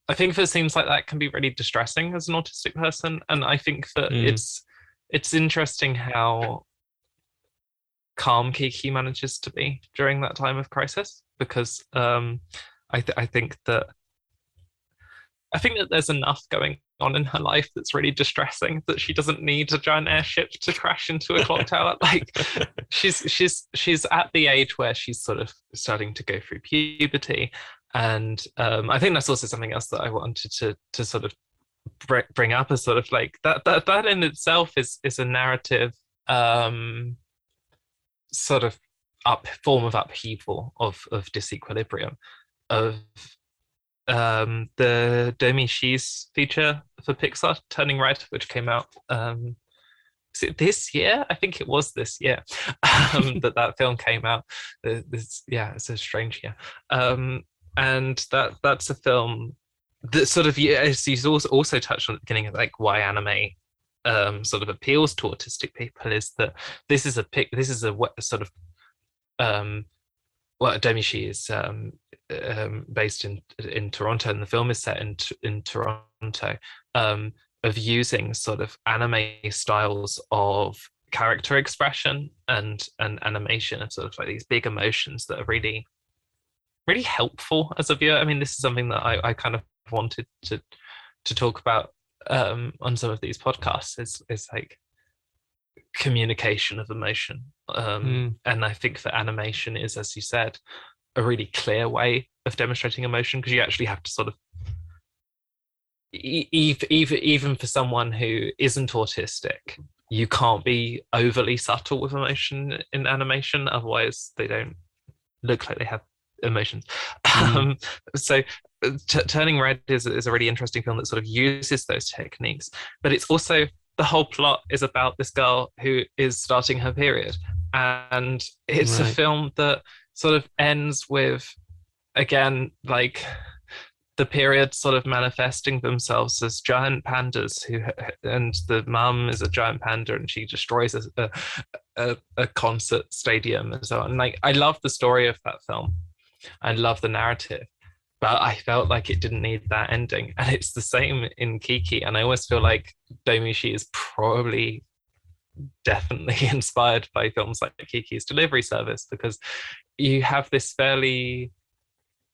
I think that seems like that can be really distressing as an autistic person, and I think that mm. it's it's interesting how calm Kiki manages to be during that time of crisis because um, I, th- I think that I think that there's enough going on in her life that's really distressing that she doesn't need a giant airship to crash into a clock tower. Like she's she's she's at the age where she's sort of starting to go through puberty, and um, I think that's also something else that I wanted to to sort of bring up as sort of like that that that in itself is is a narrative um, sort of up form of upheaval of of disequilibrium of um, the Domee Shi's feature for Pixar, Turning Red, which came out um, this year? I think it was this year um, that that film came out. Yeah, it's a strange year. Um, and that that's a film that sort of as he's also also touched on at the beginning of like why anime um, sort of appeals to autistic people is that this is a pic this is a sort of um, well Domee Shi is um, um, based in in Toronto and the film is set in in Toronto um, of using sort of anime styles of character expression and and animation and sort of like these big emotions that are really really helpful as a viewer. I mean, this is something that I, I kind of wanted to to talk about um, on some of these podcasts is is like communication of emotion um, mm. and i think that animation is as you said a really clear way of demonstrating emotion because you actually have to sort of even even for someone who isn't autistic you can't be overly subtle with emotion in animation otherwise they don't look like they have emotions mm. um, so T- Turning Red is, is a really interesting film that sort of uses those techniques, but it's also the whole plot is about this girl who is starting her period. And it's right. a film that sort of ends with, again, like the period sort of manifesting themselves as giant pandas who and the mum is a giant panda and she destroys a, a, a concert stadium and so on like i love the story of that film i love the narrative but I felt like it didn't need that ending. And it's the same in Kiki. And I always feel like Domee Shi is probably definitely inspired by films like Kiki's Delivery Service because you have this fairly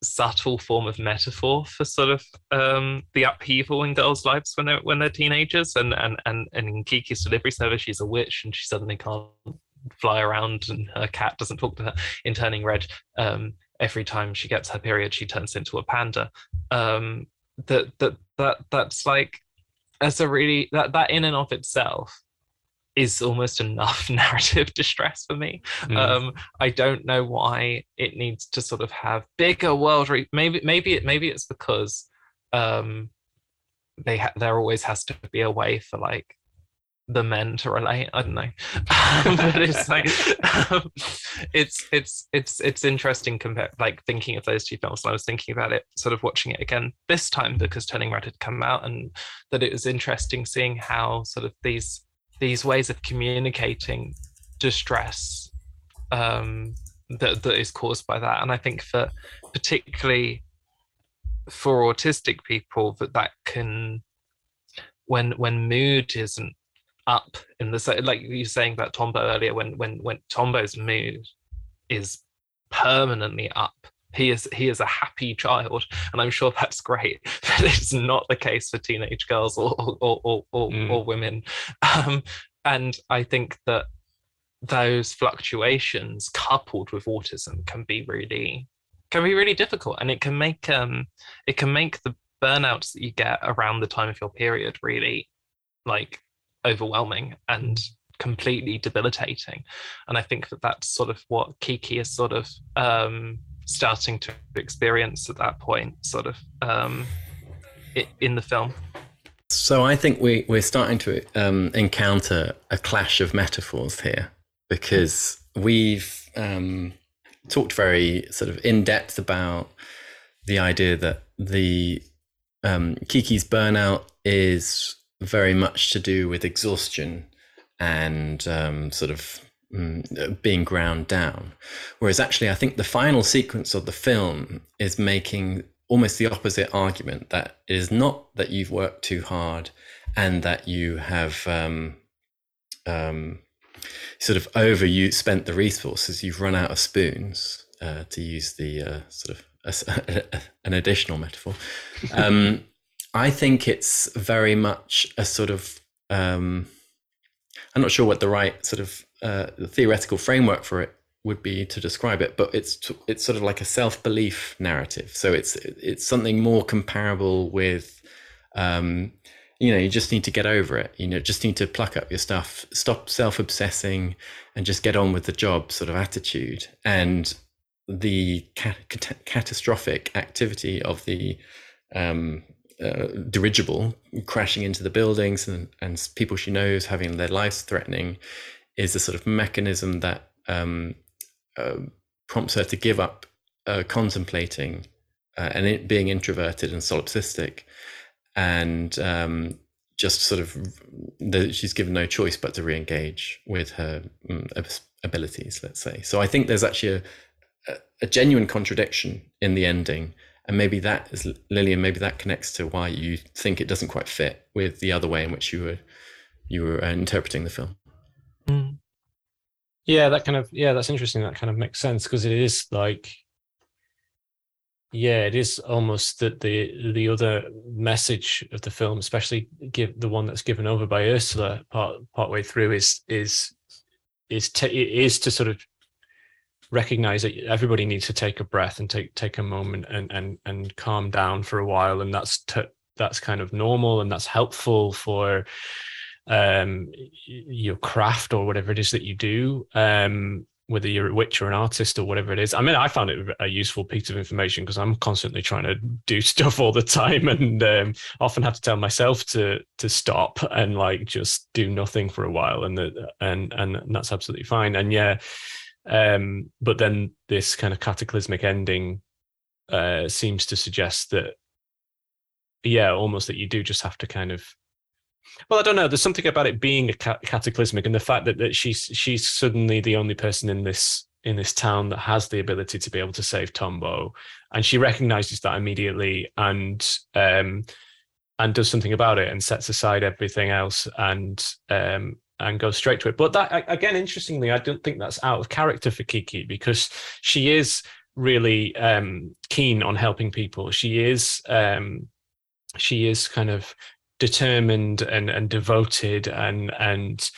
subtle form of metaphor for sort of um, the upheaval in girls' lives when they're when they're teenagers. And and and and in Kiki's Delivery Service, she's a witch and she suddenly can't fly around and her cat doesn't talk to her in Turning Red. Um, every time she gets her period, she turns into a panda. Um, that that that that's like as a really that that in and of itself is almost enough narrative distress for me. Mm. Um, I don't know why it needs to sort of have bigger world. Re- maybe maybe it maybe it's because um, they ha- there always has to be a way for like the men to relate. I don't know, but it's like um, it's it's it's it's interesting compare like thinking of those two films. And I was thinking about it, sort of watching it again this time because Turning Red had come out, and that it was interesting seeing how sort of these these ways of communicating distress um, that that is caused by that. And I think that particularly for autistic people, that that can when when mood isn't up in the like you were saying about Tombo earlier when when when Tombo's mood is permanently up he is he is a happy child and i'm sure that's great but it's not the case for teenage girls or or or, or, mm. or women um, and i think that those fluctuations coupled with autism can be really can be really difficult and it can make um it can make the burnouts that you get around the time of your period really like overwhelming and completely debilitating. And I think that that's sort of what Kiki is sort of um, starting to experience at that point, sort of um, in the film. So I think we we're starting to um, encounter a clash of metaphors here because we've um, talked very sort of in depth about the idea that the um, Kiki's burnout is very much to do with exhaustion and um, sort of mm, being ground down. Whereas actually, I think the final sequence of the film is making almost the opposite argument that it is not that you've worked too hard and that you have um, um, sort of over you spent the resources, you've run out of spoons, uh, to use the uh, sort of a, an additional metaphor. Um, I think it's very much a sort of um, I'm not sure what the right sort of uh, theoretical framework for it would be to describe it, but it's it's sort of like a self belief narrative. So it's it's something more comparable with, um, you know, you just need to get over it. You know, just need to pluck up your stuff, stop self obsessing, and just get on with the job. Sort of attitude and the cat- catastrophic activity of the um, uh, dirigible crashing into the buildings and, and people she knows having their lives threatening is a sort of mechanism that um, uh, prompts her to give up uh, contemplating uh, and it being introverted and solipsistic. And um, just sort of the, she's given no choice but to re-engage with her um, abilities let's say. So i think there's actually a, a genuine contradiction in the ending and maybe that is Lillian. Maybe that connects to why you think it doesn't quite fit with the other way in which you were you were uh, interpreting the film. Mm. Yeah, that kind of yeah, that's interesting. That kind of makes sense because it is like, yeah, it is almost that the the other message of the film, especially give the one that's given over by Ursula part part way through, is is is to, is to sort of recognize that everybody needs to take a breath and take take a moment and and and calm down for a while and that's t- that's kind of normal and that's helpful for um your craft or whatever it is that you do um whether you're a witch or an artist or whatever it is. I mean, I found it a useful piece of information because I'm constantly trying to do stuff all the time and um, often have to tell myself to to stop and like just do nothing for a while, and the, and and that's absolutely fine. And yeah, um, but then this kind of cataclysmic ending uh, seems to suggest that, yeah, almost that you do just have to kind of. Well, I don't know. There's something about it being a cataclysmic, and the fact that, that she's she's suddenly the only person in this in this town that has the ability to be able to save Tombo, and she recognizes that immediately and um, and does something about it and sets aside everything else and um, and go straight to it. But that again, interestingly, I don't think that's out of character for Kiki because she is really um, keen on helping people. She is um, she is kind of determined and and devoted and and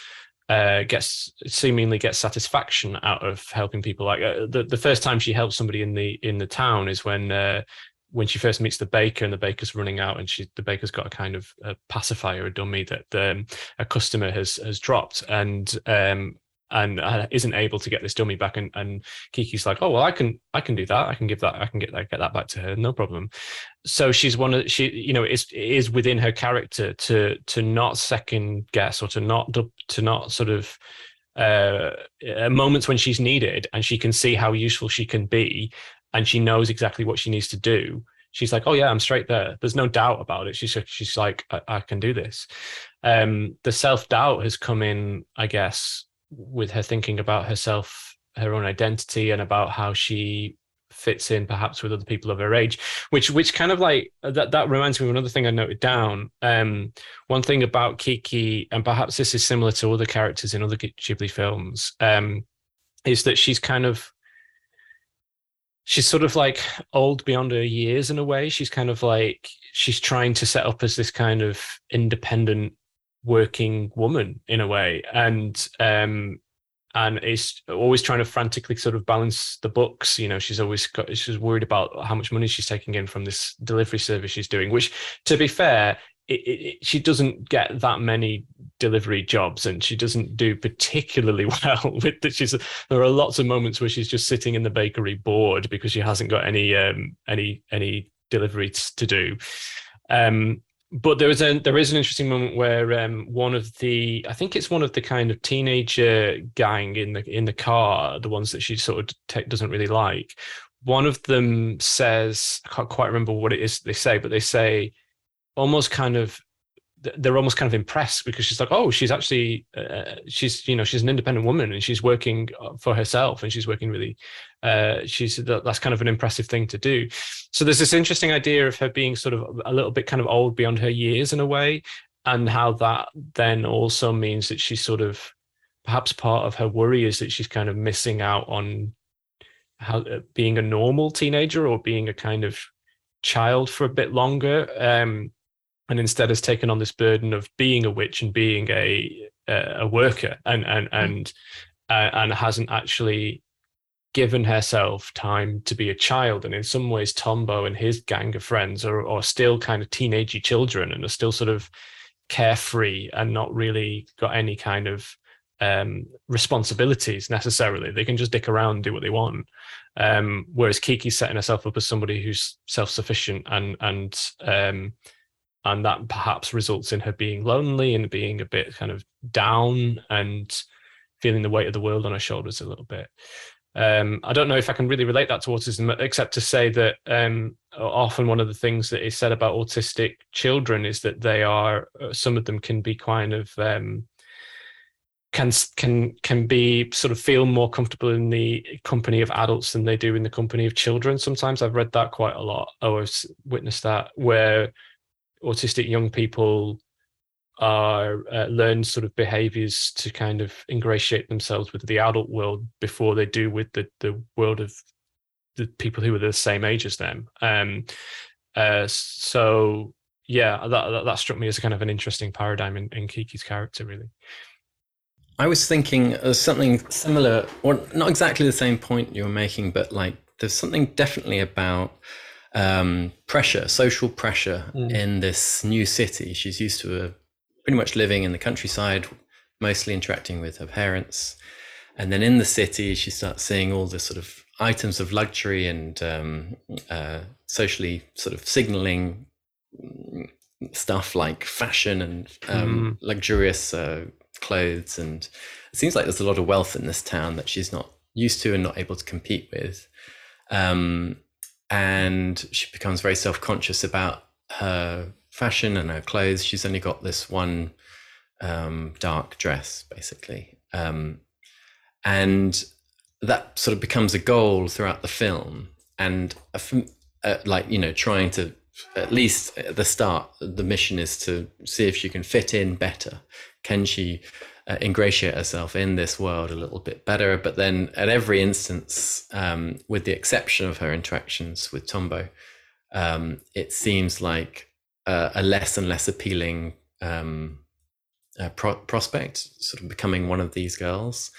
uh, gets seemingly gets satisfaction out of helping people. Like uh, the the first time she helps somebody in the in the town is when uh, when she first meets the baker and the baker's running out and she the baker's got a kind of a pacifier a dummy that um, a customer has has dropped and um, and uh, isn't able to get this dummy back and, and Kiki's like oh well I can I can do that. I can give that I can get that get that back to her. No problem. So she's one of she you know it is within her character to to not second guess or to not to not sort of uh, moments when she's needed and she can see how useful she can be and she knows exactly what she needs to do she's like oh yeah i'm straight there. There's no doubt about it. She's she's like i, I can do this. Um, the self-doubt has come in i guess with her thinking about herself her own identity and about how she fits in perhaps with other people of her age which which kind of like that that reminds me of another thing i noted down. Um, one thing about kiki and perhaps this is similar to other characters in other ghibli films um, is that she's kind of she's sort of like old beyond her years in a way. She's kind of like she's trying to set up as this kind of independent working woman in a way, and um, and is always trying to frantically sort of balance the books. You know, she's always got she's worried about how much money she's taking in from this delivery service she's doing. Which, to be fair, it, it, she doesn't get that many delivery jobs and she doesn't do particularly well with that she's there are lots of moments where she's just sitting in the bakery bored because she hasn't got any um any any deliveries to do um but there is a there is an interesting moment where um, one of the I think it's one of the kind of teenager gang in the in the car, the ones that she sort of doesn't really like. One of them says, I can't quite remember what it is they say, but they say almost kind of they're almost kind of impressed because she's like, oh, she's actually uh, she's you know she's an independent woman and she's working uh, for herself and she's working really. Uh, she's that's kind of an impressive thing to do. So there's this interesting idea of her being sort of a little bit kind of old beyond her years in a way, and how that then also means that she's sort of perhaps part of her worry is that she's kind of missing out on how uh, being a normal teenager or being a kind of child for a bit longer. Um, and instead has taken on this burden of being a witch and being a a worker and and hmm. and uh, and hasn't actually given herself time to be a child. And in some ways tombo and his gang of friends are, are still kind of teenagey children and are still sort of carefree and not really got any kind of um, responsibilities necessarily. They can just dick around and do what they want. Um, whereas kiki's setting herself up as somebody who's self-sufficient and and um, and that perhaps results in her being lonely and being a bit kind of down and feeling the weight of the world on her shoulders a little bit. Um, I don't know if I can really relate that to autism, except to say that um, often one of the things that is said about autistic children is that they are uh, some of them can be kind of um, can can can be sort of feel more comfortable in the company of adults than they do in the company of children. Sometimes I've read that quite a lot, or witnessed that where autistic young people are uh, learn sort of behaviors to kind of ingratiate themselves with the adult world before they do with the the world of the people who are the same age as them. Um, uh, so yeah, that, that struck me as kind of an interesting paradigm in, in Kiki's character, really. I was thinking of something similar, or not exactly the same point you were making, but like there's something definitely about um, pressure, social pressure mm. in this new city. She's used to a, pretty much living in the countryside, mostly interacting with her parents. And then in the city, she starts seeing all the sort of items of luxury and um, uh, socially sort of signaling stuff like fashion and um, mm. luxurious uh, clothes. And it seems like there's a lot of wealth in this town that she's not used to and not able to compete with. Um, and she becomes very self-conscious about her fashion and her clothes. She's only got this one um, dark dress, basically, um, and that sort of becomes a goal throughout the film. And uh, like you know, trying to at least at the start, the mission is to see if she can fit in better. Can she uh, ingratiate herself in this world a little bit better. But then at every instance, um, with the exception of her interactions with Tombo, um, it seems like a less and less appealing um, uh, pro- prospect, sort of becoming one of these girls,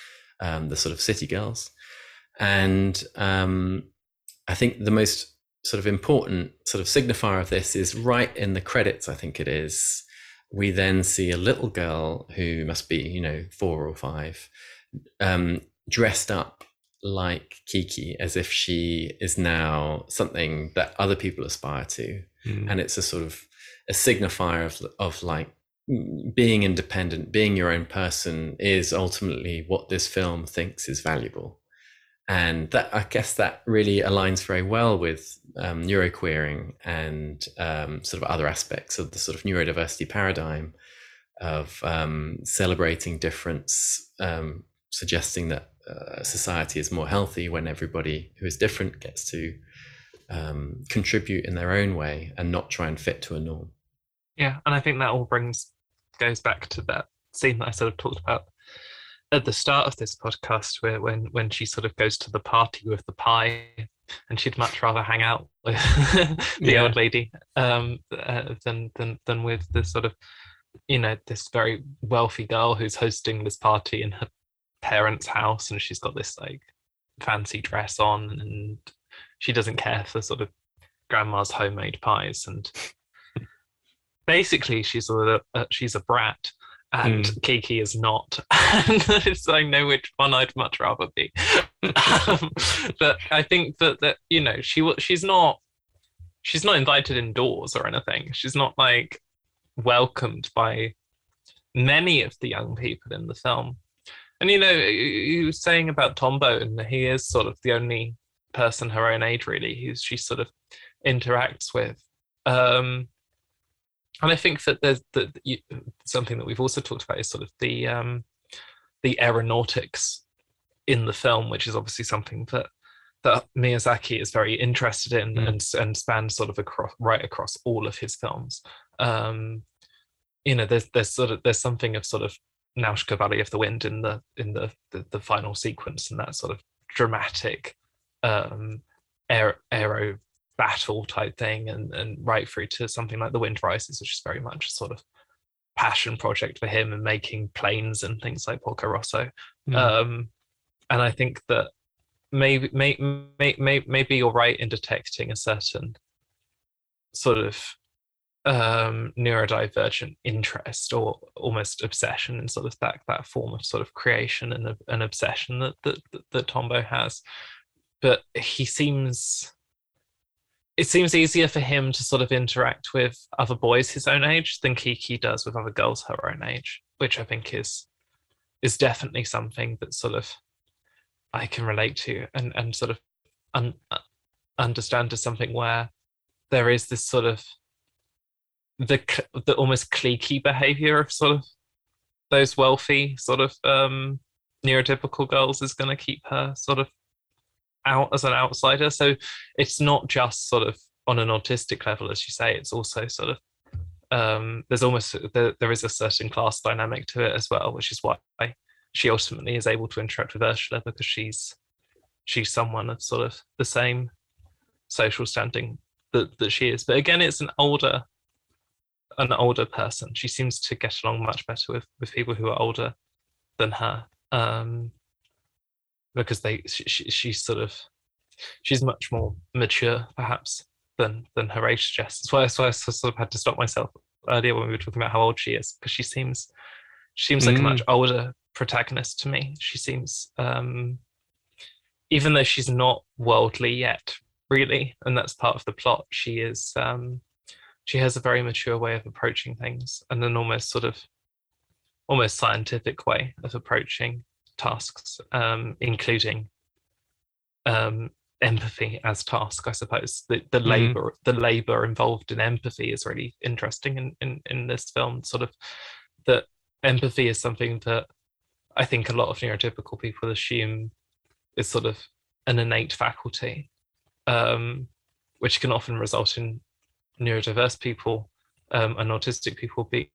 um, the sort of city girls. And um, I think the most sort of important sort of signifier of this is right in the credits, I think it is we then see a little girl who must be, you know, four or five, um, dressed up like Kiki as if she is now something that other people aspire to. Mm. And it's a sort of a signifier of, of like being independent, being your own person is ultimately what this film thinks is valuable. And that, I guess that really aligns very well with um, neuroqueering and um, sort of other aspects of the sort of neurodiversity paradigm of um, celebrating difference, um, suggesting that uh, society is more healthy when everybody who is different gets to um, contribute in their own way and not try and fit to a norm. Yeah, and I think that all brings goes back to that scene that I sort of talked about at the start of this podcast, where when when she sort of goes to the party with the pie and she'd much rather hang out with the yeah. old lady um, uh, than than than with this sort of you know this very wealthy girl who's hosting this party in her parents' house, and she's got this like fancy dress on, and she doesn't care for sort of grandma's homemade pies, and basically she's a, a she's a brat and mm. Kiki is not. so I know which one I'd much rather be. um, but I think that that you know she she's not she's not invited indoors or anything. She's not like welcomed by many of the young people in the film. And you know, you were saying about Tombo, and he is sort of the only person her own age really who she sort of interacts with. Um, and I think that there's the, you, something that we've also talked about is sort of the um, the aeronautics in the film, which is obviously something that that Miyazaki is very interested in mm. and and spans sort of across right across all of his films. Um, you know, there's there's sort of there's something of sort of Nausicaa Valley of the Wind in the in the the, the final sequence and that sort of dramatic um air, aero battle type thing and and right through to something like The Wind Rises, which is very much a sort of passion project for him and making planes and things like Porco Rosso. Mm. Um, and I think that maybe may, may, may, maybe you're right in detecting a certain sort of um, neurodivergent interest or almost obsession in sort of that that form of sort of creation and an obsession that, that that Tombo has. But he seems it seems easier for him to sort of interact with other boys his own age than Kiki does with other girls her own age, which I think is is definitely something that sort of I can relate to and and sort of un, uh, understand as something where there is this sort of the the almost cliquey behavior of sort of those wealthy sort of um neurotypical girls is going to keep her sort of out as an outsider so it's not just sort of on an autistic level as you say it's also sort of um there's almost there, there is a certain class dynamic to it as well which is why she ultimately is able to interact with Ursula because she's she's someone of sort of the same social standing that, that she is. But again, it's an older an older person. She seems to get along much better with with people who are older than her. Um, because they she, she's sort of she's much more mature perhaps than than her age suggests. That's why, that's why I sort of had to stop myself earlier when we were talking about how old she is because she seems she seems like mm. a much older protagonist to me. She seems, um, even though she's not worldly yet, really, and that's part of the plot, she is. Um, she has a very mature way of approaching things, and an almost sort of, almost scientific way of approaching tasks, um, including um, empathy as task. I suppose the the mm-hmm. labor the labor involved in empathy is really interesting in in, in this film. Sort of that empathy is something that I think a lot of neurotypical people assume is sort of an innate faculty, um, which can often result in neurodiverse people um, and autistic people be,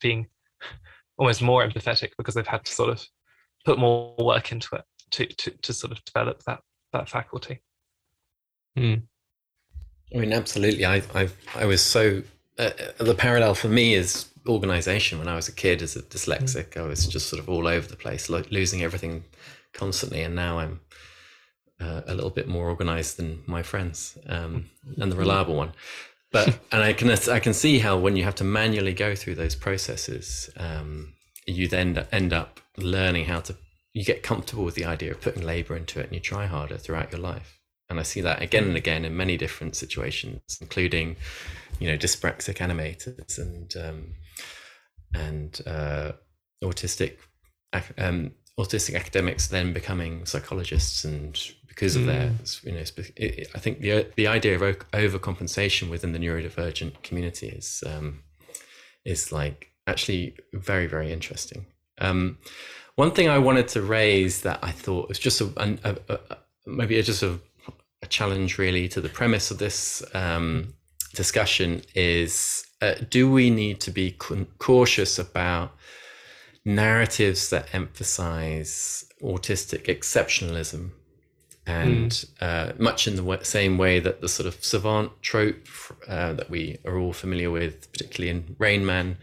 being almost more empathetic because they've had to sort of put more work into it to to, to sort of develop that that faculty. Mm. I mean, absolutely. I I I was so uh, the parallel for me is organization when I was a kid as a dyslexic. Mm. I was just sort of all over the place, like losing everything constantly. And now I'm uh, a little bit more organized than my friends um, and the reliable one. But and I can I can see how when you have to manually go through those processes, um, you then end up learning how to. You get comfortable with the idea of putting labor into it, and you try harder throughout your life. And I see that again and again in many different situations, including, you know, dyspraxic animators and um, and uh, autistic um, autistic academics then becoming psychologists and because of mm. their you know it, I think the the idea of overcompensation within the neurodivergent community is um, is like actually very very interesting. Um, one thing I wanted to raise that I thought was just a, a, a, a maybe just a, challenge really to the premise of this um, discussion is uh, do we need to be cautious about narratives that emphasize autistic exceptionalism and mm. uh, much in the w- same way that the sort of savant trope uh, that we are all familiar with, particularly in Rain Man,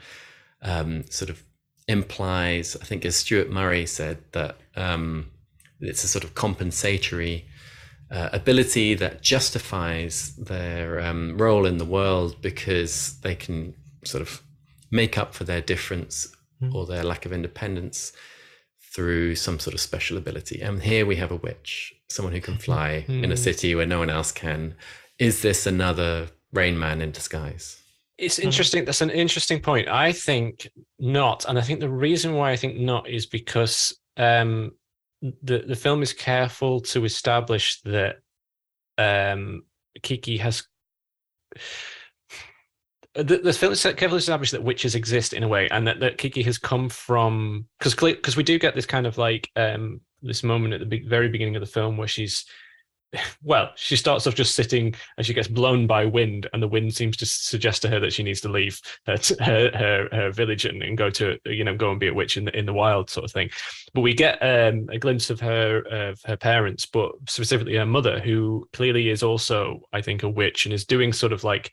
um, sort of implies, I think as Stuart Murray said, that um, it's a sort of compensatory uh, ability that justifies their um, role in the world because they can sort of make up for their difference mm. or their lack of independence through some sort of special ability. And here we have a witch, someone who can fly mm. in a hmm. city where no one else can. Is this another Rain Man in disguise? It's interesting. That's an interesting point. I think not, and I think the reason why I think not is because um, the the film is careful to establish that um, Kiki has the, the film is carefully established that witches exist in a way, and that, that Kiki has come from because because we do get this kind of like um, this moment at the be- very beginning of the film where she's well, she starts off just sitting and she gets blown by wind, and the wind seems to suggest to her that she needs to leave her her, her, her village and, and, go to you know go and be a witch in the in the wild sort of thing. But we get um, a glimpse of her of her parents, but specifically her mother, who clearly is also I think a witch and is doing sort of like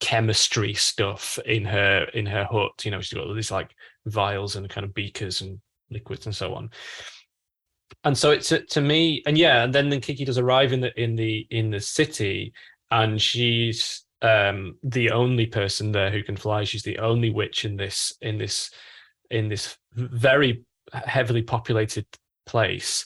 chemistry stuff in her in her hut. You know, she's got all these like vials and kind of beakers and liquids and so on. And so it's to me, and yeah, and then then Kiki does arrive in the in the in the city, and she's um the only person there who can fly. She's the only witch in this in this in this very heavily populated place.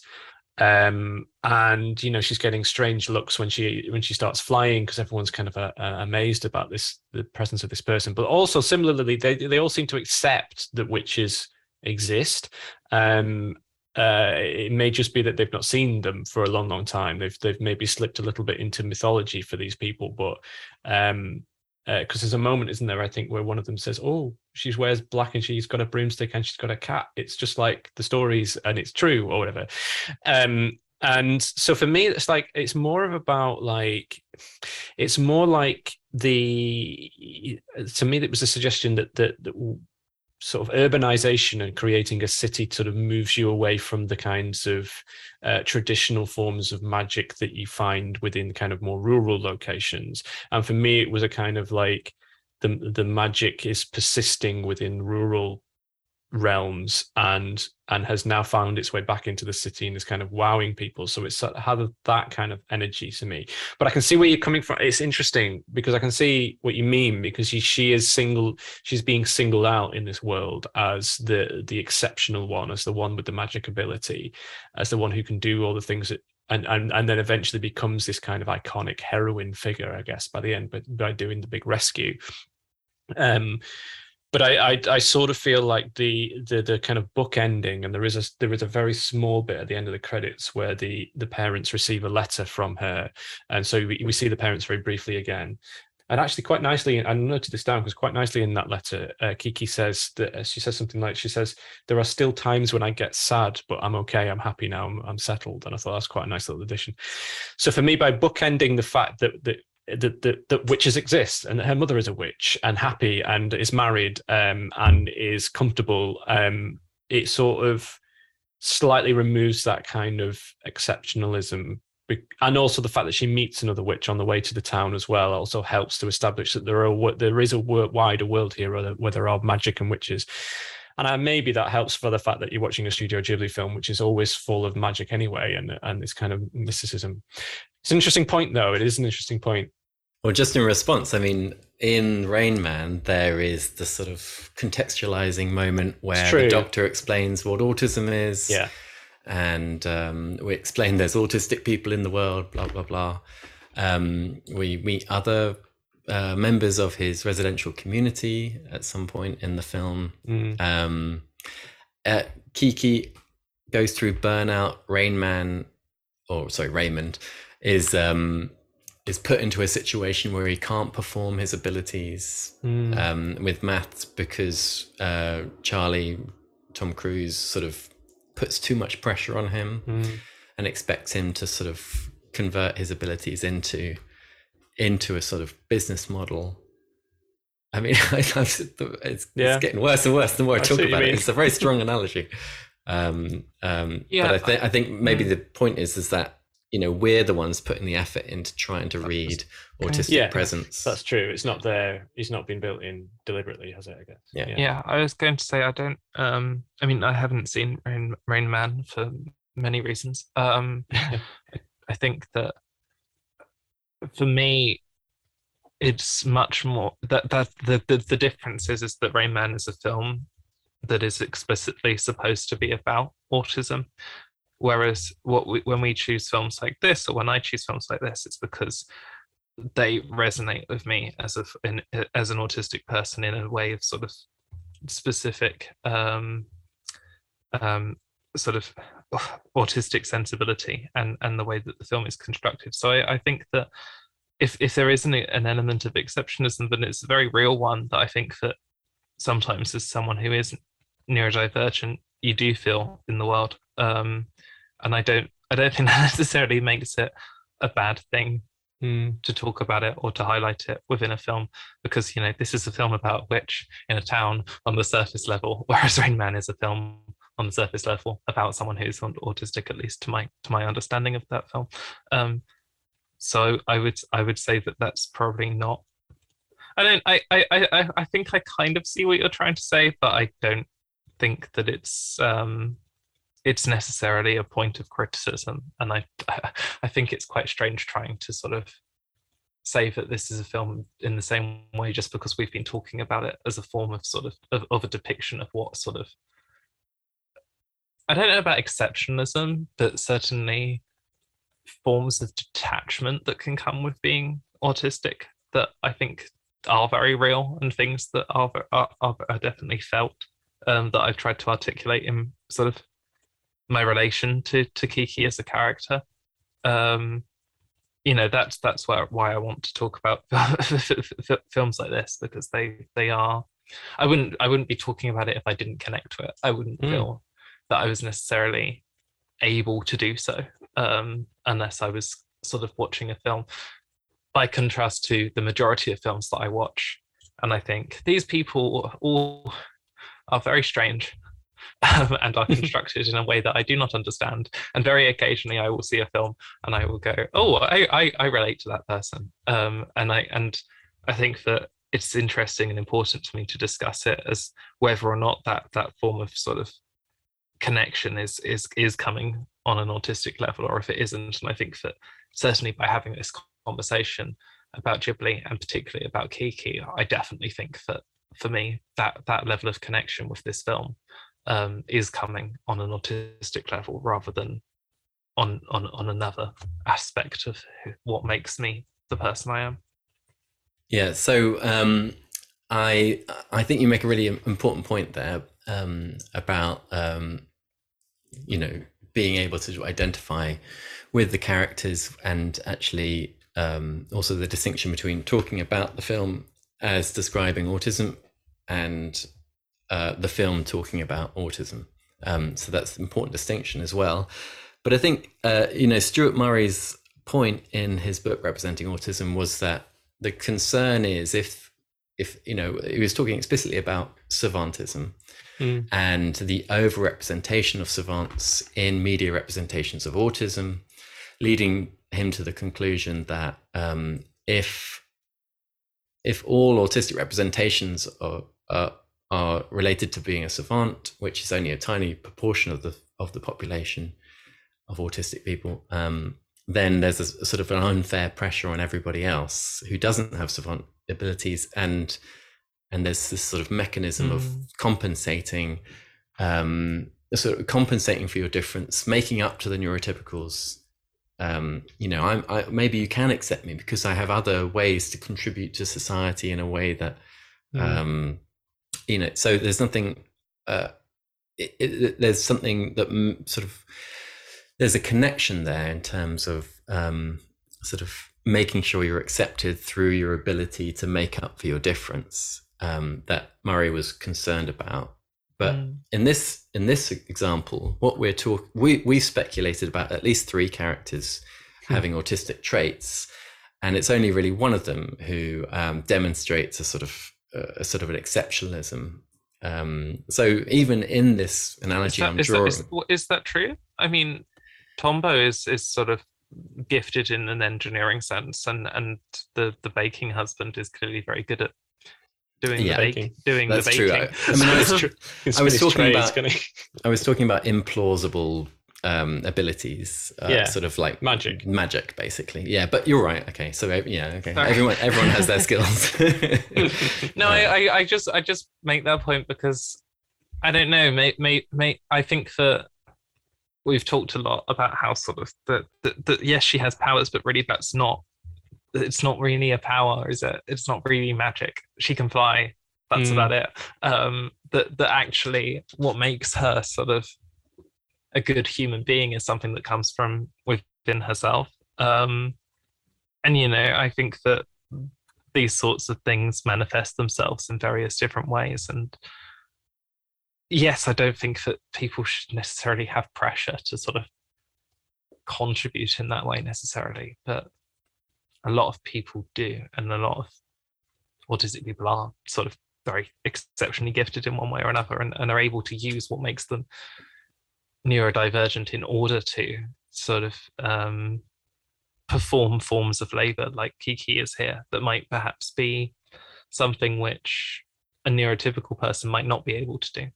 Um, and you know she's getting strange looks when she when she starts flying because everyone's kind of uh, uh, amazed about this the presence of this person. But also similarly they they all seem to accept that witches exist. Um, uh, it may just be that they've not seen them for a long long time they've they've maybe slipped a little bit into mythology for these people but um, because uh, there's a moment, isn't there? I think where one of them says, "Oh, she wears black and she's got a broomstick and she's got a cat." It's just like the stories, and it's true or whatever. Um, and so for me, it's like it's more of about like it's more like the to me it was a suggestion that that, that sort of urbanization and creating a city sort of moves you away from the kinds of uh, traditional forms of magic that you find within kind of more rural locations. And for me, it was a kind of like the the magic is persisting within rural realms and and has now found its way back into the city and is kind of wowing people. So it's had that kind of energy to me. But i can see where you're coming from. It's interesting because i can see what you mean because she, she is single she's being singled out in this world as the the exceptional one as the one with the magic ability as the one who can do all the things that and, and and then eventually becomes this kind of iconic heroine figure i guess by the end but by doing the big rescue. Um but I, I, I sort of feel like the the the kind of book ending, and there is a there is a very small bit at the end of the credits where the the parents receive a letter from her, and so we, we see the parents very briefly again, and actually quite nicely i noted this down because quite nicely in that letter uh, kiki says that uh, she says something like she says there are still times when i get sad but i'm okay i'm happy now i'm, I'm settled. And i thought that's quite a nice little addition. So for me by bookending the fact that that that, that, that witches exist and that her mother is a witch and happy and is married um, and is comfortable um, it sort of slightly removes that kind of exceptionalism and also the fact that she meets another witch on the way to the town as well also helps to establish that there are there is a wider world here where there are magic and witches and maybe that helps for the fact that you're watching a Studio Ghibli film, which is always full of magic anyway, and and this kind of mysticism. It's an interesting point, though. It is an interesting point. Well, just in response, I mean, in Rain Man, there is the sort of contextualizing moment where the doctor explains what autism is. Yeah. And um, we explain there's autistic people in the world, blah, blah, blah. Um, we meet other uh, members of his residential community at some point in the film. Mm. Um, uh, Kiki goes through burnout. Rain Man, or sorry, Raymond, is um, is put into a situation where he can't perform his abilities mm. um, with maths because uh, Charlie, Tom Cruise, sort of puts too much pressure on him mm. and expects him to sort of convert his abilities into into a sort of business model. I mean, it's, yeah. getting worse and worse the more I, I talk about it. It's a very strong analogy. Um, um, yeah, but I think I think maybe mm. the point is is that you know we're the ones putting the effort into trying to read autistic yeah, presence. that's true. It's not there it's not been built in deliberately has it i guess? Yeah. Yeah, yeah i was going to say i don't um i mean i haven't seen rain, rain man for many reasons. Um i think that for me it's much more that that the, the the difference is is that rain man is a film that is explicitly supposed to be about autism Whereas what we, when we choose films like this, or when I choose films like this, it's because they resonate with me as a in, as an autistic person in a way of sort of specific um, um, sort of autistic sensibility and and the way that the film is constructed. So I, I think that if if there isn't an element of exceptionism, then it's a very real one that I think that sometimes as someone who is neurodivergent, you do feel in the world. Um, and I don't I don't think that necessarily makes it a bad thing mm. to talk about it or to highlight it within a film because you know this is a film about witch in a town on the surface level, whereas Rain Man is a film on the surface level about someone who's autistic, at least to my to my understanding of that film. Um, so I would I would say that that's probably not. I don't. I I I I think I kind of see what you're trying to say, but I don't think that it's um, it's necessarily a point of criticism, and I I think it's quite strange trying to sort of say that this is a film in the same way just because we've been talking about it as a form of sort of of, of a depiction of what sort of I don't know about exceptionalism, but certainly forms of detachment that can come with being autistic that I think are very real and things that are are, are definitely felt um, that I've tried to articulate in sort of my relation to to Kiki as a character. Um, you know that's that's why why I want to talk about films like this because they they are. I wouldn't I wouldn't be talking about it if I didn't connect to it. I wouldn't mm. feel that I was necessarily able to do so um, unless I was sort of watching a film. By contrast to the majority of films that I watch, and I think these people all are very strange um, and are constructed in a way that I do not understand. And very occasionally, I will see a film and I will go, "Oh, I I, I relate to that person," um, and I and I think that it's interesting and important to me to discuss it as whether or not that that form of sort of connection is is is coming on an autistic level or if it isn't and i think that certainly by having this conversation about ghibli and particularly about kiki i definitely think that for me that that level of connection with this film um, is coming on an autistic level rather than on on on another aspect of what makes me the person i am. Yeah so um i i think you make a really important point there um about um you know being able to identify with the characters and actually um, also the distinction between talking about the film as describing autism and uh, the film talking about autism. Um, so that's an important distinction as well. But I think uh, you know Stuart Murray's point in his book representing autism was that the concern is if if you know he was talking explicitly about savantism mm. and the overrepresentation of savants in media representations of autism, leading him to the conclusion that um, if if all autistic representations are, are, are related to being a savant, which is only a tiny proportion of the of the population of autistic people, um, then there's a, a, sort of an unfair pressure on everybody else who doesn't have savant abilities and and there's this sort of mechanism mm. of compensating um, sort of compensating for your difference making up to the neurotypicals um, you know I'm, I, maybe you can accept me because i have other ways to contribute to society in a way that mm. You know so there's nothing uh, it, it, there's something that sort of there's a connection there in terms of um, sort of making sure you're accepted through your ability to make up for your difference um, that Murray was concerned about. But mm. in this in this example, what we're talking, we we speculated about at least three characters hmm. having autistic traits, and it's only really one of them who um, demonstrates a sort of a sort of an exceptionalism. Um, so even in this analogy that, I'm drawing, that, is, is that true? I mean, Tombo is is sort of gifted in an engineering sense, and and the the baking husband is clearly very good at doing yeah, the baking. Doing That's the baking. True. I, I mean, I was, true. I was talking about. I was talking about implausible um, abilities, uh, yeah. sort of like magic, magic, basically. Yeah, but you're right. Okay, so yeah, okay. Sorry. Everyone, everyone has their skills. no, I, I, just, I just make that point because I don't know. May, may, may. I think that we've talked a lot about how sort of that, that, that yes, she has powers, but really that's not it's not really a power, is it? It's not really magic. She can fly. That's Mm. about it. Um, that that actually what makes her sort of a good human being is something that comes from within herself. Um, and you know, I think that these sorts of things manifest themselves in various different ways. And yes, I don't think that people should necessarily have pressure to sort of contribute in that way necessarily, but a lot of people do, and a lot of autistic people are sort of very exceptionally gifted in one way or another and, and are able to use what makes them neurodivergent in order to sort of um, perform forms of labor like Kiki is here that might perhaps be something which a neurotypical person might not be able to do.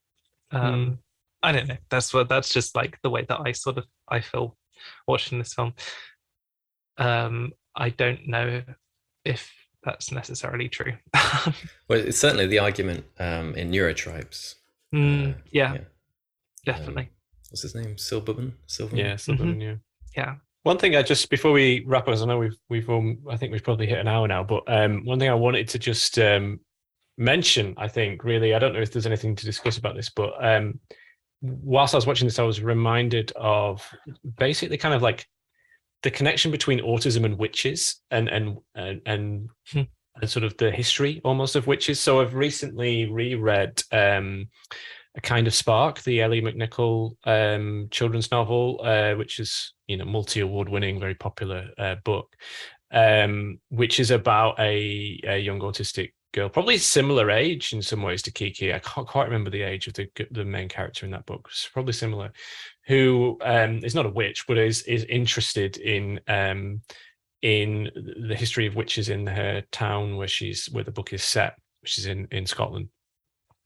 Um, I don't know. That's what that's just like the way that I sort of I feel watching this film. Um, I don't know if that's necessarily true. Well, it's certainly the argument um, in Neurotribes. Mm, Uh, yeah, definitely. What's his name? Silberman. Silverman. Yeah, something new. yeah. One thing I just before we wrap up, 'cause I know we've we've um, I think we've probably hit an hour now, but um, one thing I wanted to just um, mention, I think really, I don't know if there's anything to discuss about this, but um, whilst I was watching this, I was reminded of basically kind of like the connection between autism and witches, and and and and, Hmm. and sort of the history almost of witches. So I've recently reread. Um, a kind of spark the ellie McNicoll um, children's novel uh, which is you know multi-award winning very popular uh, book um, which is about a, a young autistic girl probably similar age in some ways to kiki. I can't quite remember the age of the the main character in that book. It's probably similar. Who um, is not a witch but is is interested in um, in the history of witches in her town where she's where the book is set which is in in scotland.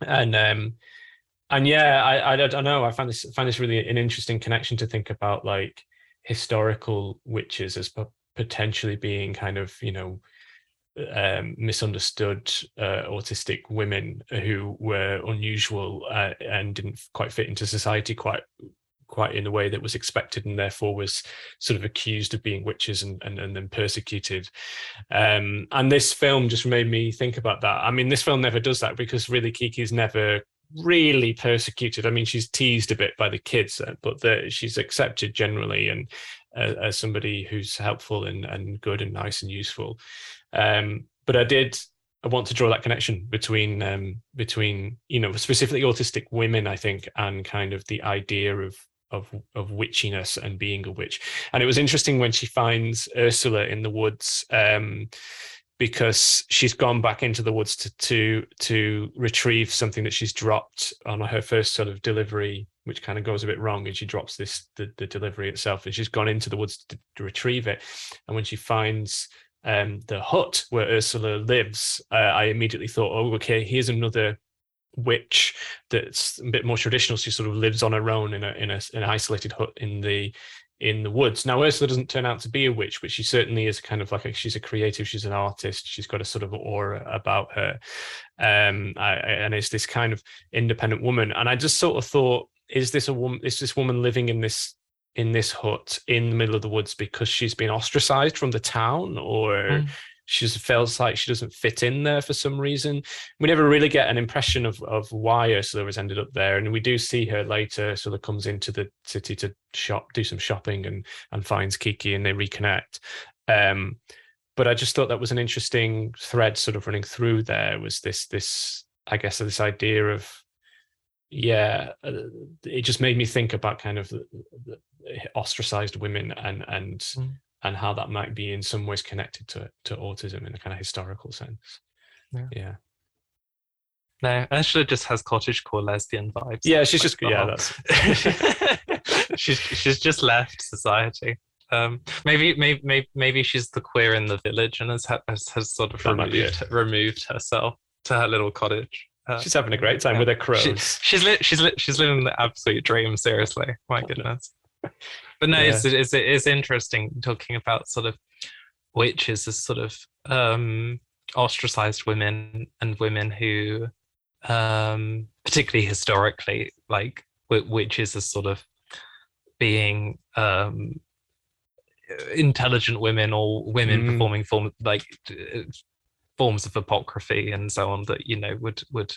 And um and yeah, I, I don't know. I find this find this really an interesting connection to think about like historical witches as po- potentially being kind of you know um, misunderstood uh, autistic women who were unusual uh, and didn't quite fit into society quite quite in the way that was expected and therefore was sort of accused of being witches and and, and then persecuted um and this film just made me think about that i mean this film never does that because really kiki's never really persecuted. I mean, she's teased a bit by the kids, uh, but the, she's accepted generally and uh, as somebody who's helpful and, and good and nice and useful. Um, but I did I want to draw that connection between um, between you know specifically autistic women, I think, and kind of the idea of of of witchiness and being a witch. And it was interesting when she finds Ursula in the woods. Um, because she's gone back into the woods to to to retrieve something that she's dropped on her first sort of delivery which kind of goes a bit wrong and she drops this the, the delivery itself and she's gone into the woods to, to retrieve it. And when she finds um, the hut where ursula lives uh, i immediately thought oh okay here's another witch that's a bit more traditional. She sort of lives on her own in a in a, an isolated hut in the in the woods. Now, Ursula doesn't turn out to be a witch, but she certainly is kind of like a, she's a creative, she's an artist, she's got a sort of aura about her, um, I, and it's this kind of independent woman. And I just sort of thought, is this a woman? Is this woman living in this in this hut in the middle of the woods because she's been ostracized from the town, or Mm. She just feels like she doesn't fit in there for some reason? We never really get an impression of of why Ursula has ended up there, and we do see her later. Ursula comes into the city to shop, do some shopping, and and finds Kiki, and they reconnect. Um, but I just thought that was an interesting thread, sort of running through there. Was this this I guess this idea of yeah, uh, it just made me think about kind of the, the ostracized women and and Mm. And how that might be in some ways connected to to autism in a kind of historical sense. Yeah. yeah. No, Ursula just has cottagecore lesbian vibes. Yeah, she's just yeah. That's she's she's just left society. Um, maybe maybe maybe maybe she's the queer in the village and has has, has sort of That removed removed herself to her little cottage. Uh, she's having a great time with her crows. she- she's li- she's li- she's living the absolute dream. Seriously, my goodness. But no, it's, it's it's interesting talking about sort of witches as sort of um, ostracized women and women who, um, particularly historically, like wi- witches as sort of being um, intelligent women or women Mm. performing form like forms of apocryphy and so on that you know would would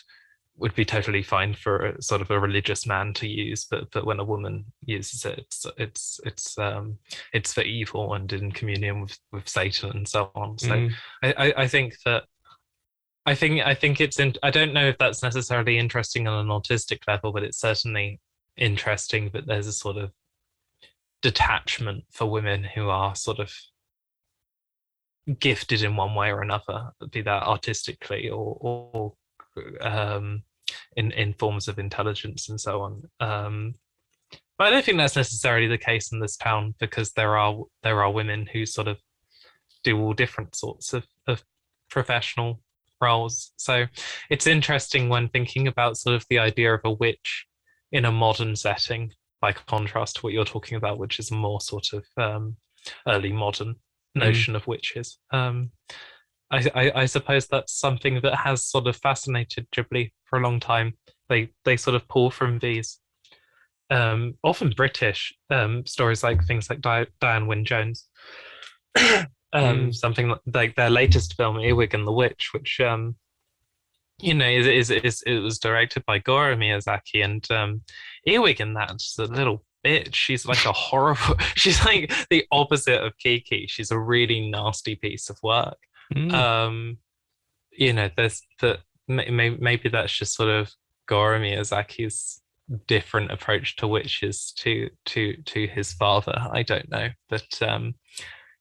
would be totally fine for a, sort of a religious man to use but but when a woman uses it it's it's it's um it's for evil and in communion with with satan and so on so Mm. I, I I think that I think I think it's in, I don't know if that's necessarily interesting on an autistic level, but it's certainly interesting that there's a sort of detachment for women who are sort of gifted in one way or another, be that artistically or or um, in in forms of intelligence and so on. Um, but I don't think that's necessarily the case in this town because there are there are women who sort of do all different sorts of, of professional roles. So it's interesting when thinking about sort of the idea of a witch in a modern setting, by contrast to what you're talking about, which is a more sort of um, early modern notion of witches. Um, I, I, I suppose that's something that has sort of fascinated Ghibli for a long time. They they sort of pull from these um, often British um, stories like things like Di- Diana Wynne Jones. um, Mm. Something like, their latest film, Earwig and the Witch, which um, you know is, is is it was directed by Goro Miyazaki, and um, Earwig in that is a little bitch. She's like a horrible. She's like the opposite of Kiki. She's a really nasty piece of work Mm. um you know there's that maybe, maybe that's just sort of Goro Miyazaki's different approach to witches to to to his father. I don't know. But um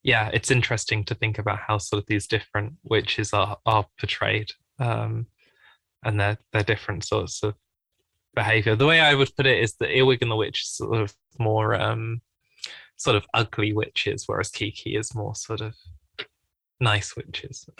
yeah it's interesting to think about how sort of these different witches are are portrayed. Um and their their different sorts of behavior. The way I would put it is that Earwig and the Witch is sort of more um sort of ugly witches whereas Kiki is more sort of nice witches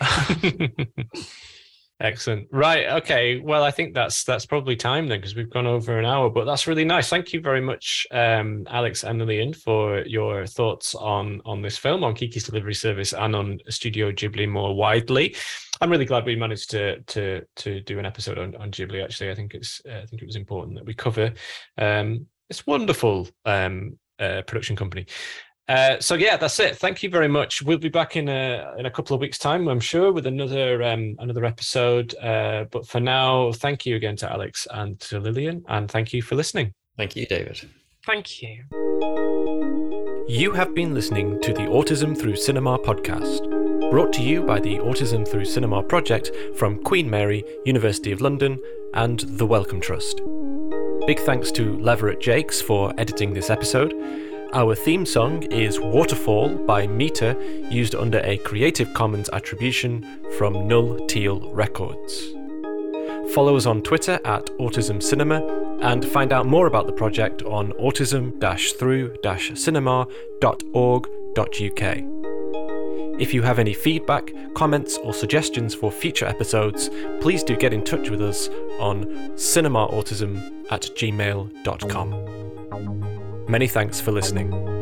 Excellent. Right. Okay. Well, I think that's that's probably time then because we've gone over an hour. But that's really nice. Thank you very much, um, Alex and Lillian, for your thoughts on on this film, on Kiki's Delivery Service, and on Studio Ghibli more widely. I'm really glad we managed to to to do an episode on, on Ghibli. Actually, I think it's uh, I think it was important that we cover um, this wonderful um, uh, production company. Uh, so yeah, that's it. Thank you very much. We'll be back in a in a couple of weeks' time, I'm sure, with another um, another episode. Uh, but for now, thank you again to Alex and to Lillian, and thank you for listening. Thank you, David. thank you You have been listening to the Autism Through Cinema podcast, brought to you by the Autism Through Cinema project from Queen Mary, University of London, and the Wellcome Trust. Big thanks to Leverett Jakes for editing this episode. Our theme song is Waterfall by Meter, used under a Creative Commons attribution from Null Teal Records. Follow us on Twitter at Autism Cinema and find out more about the project on autism-through-cinema.org.uk. If you have any feedback, comments, or suggestions for future episodes, please do get in touch with us on cinemaautism at gmail.com. Many thanks for listening.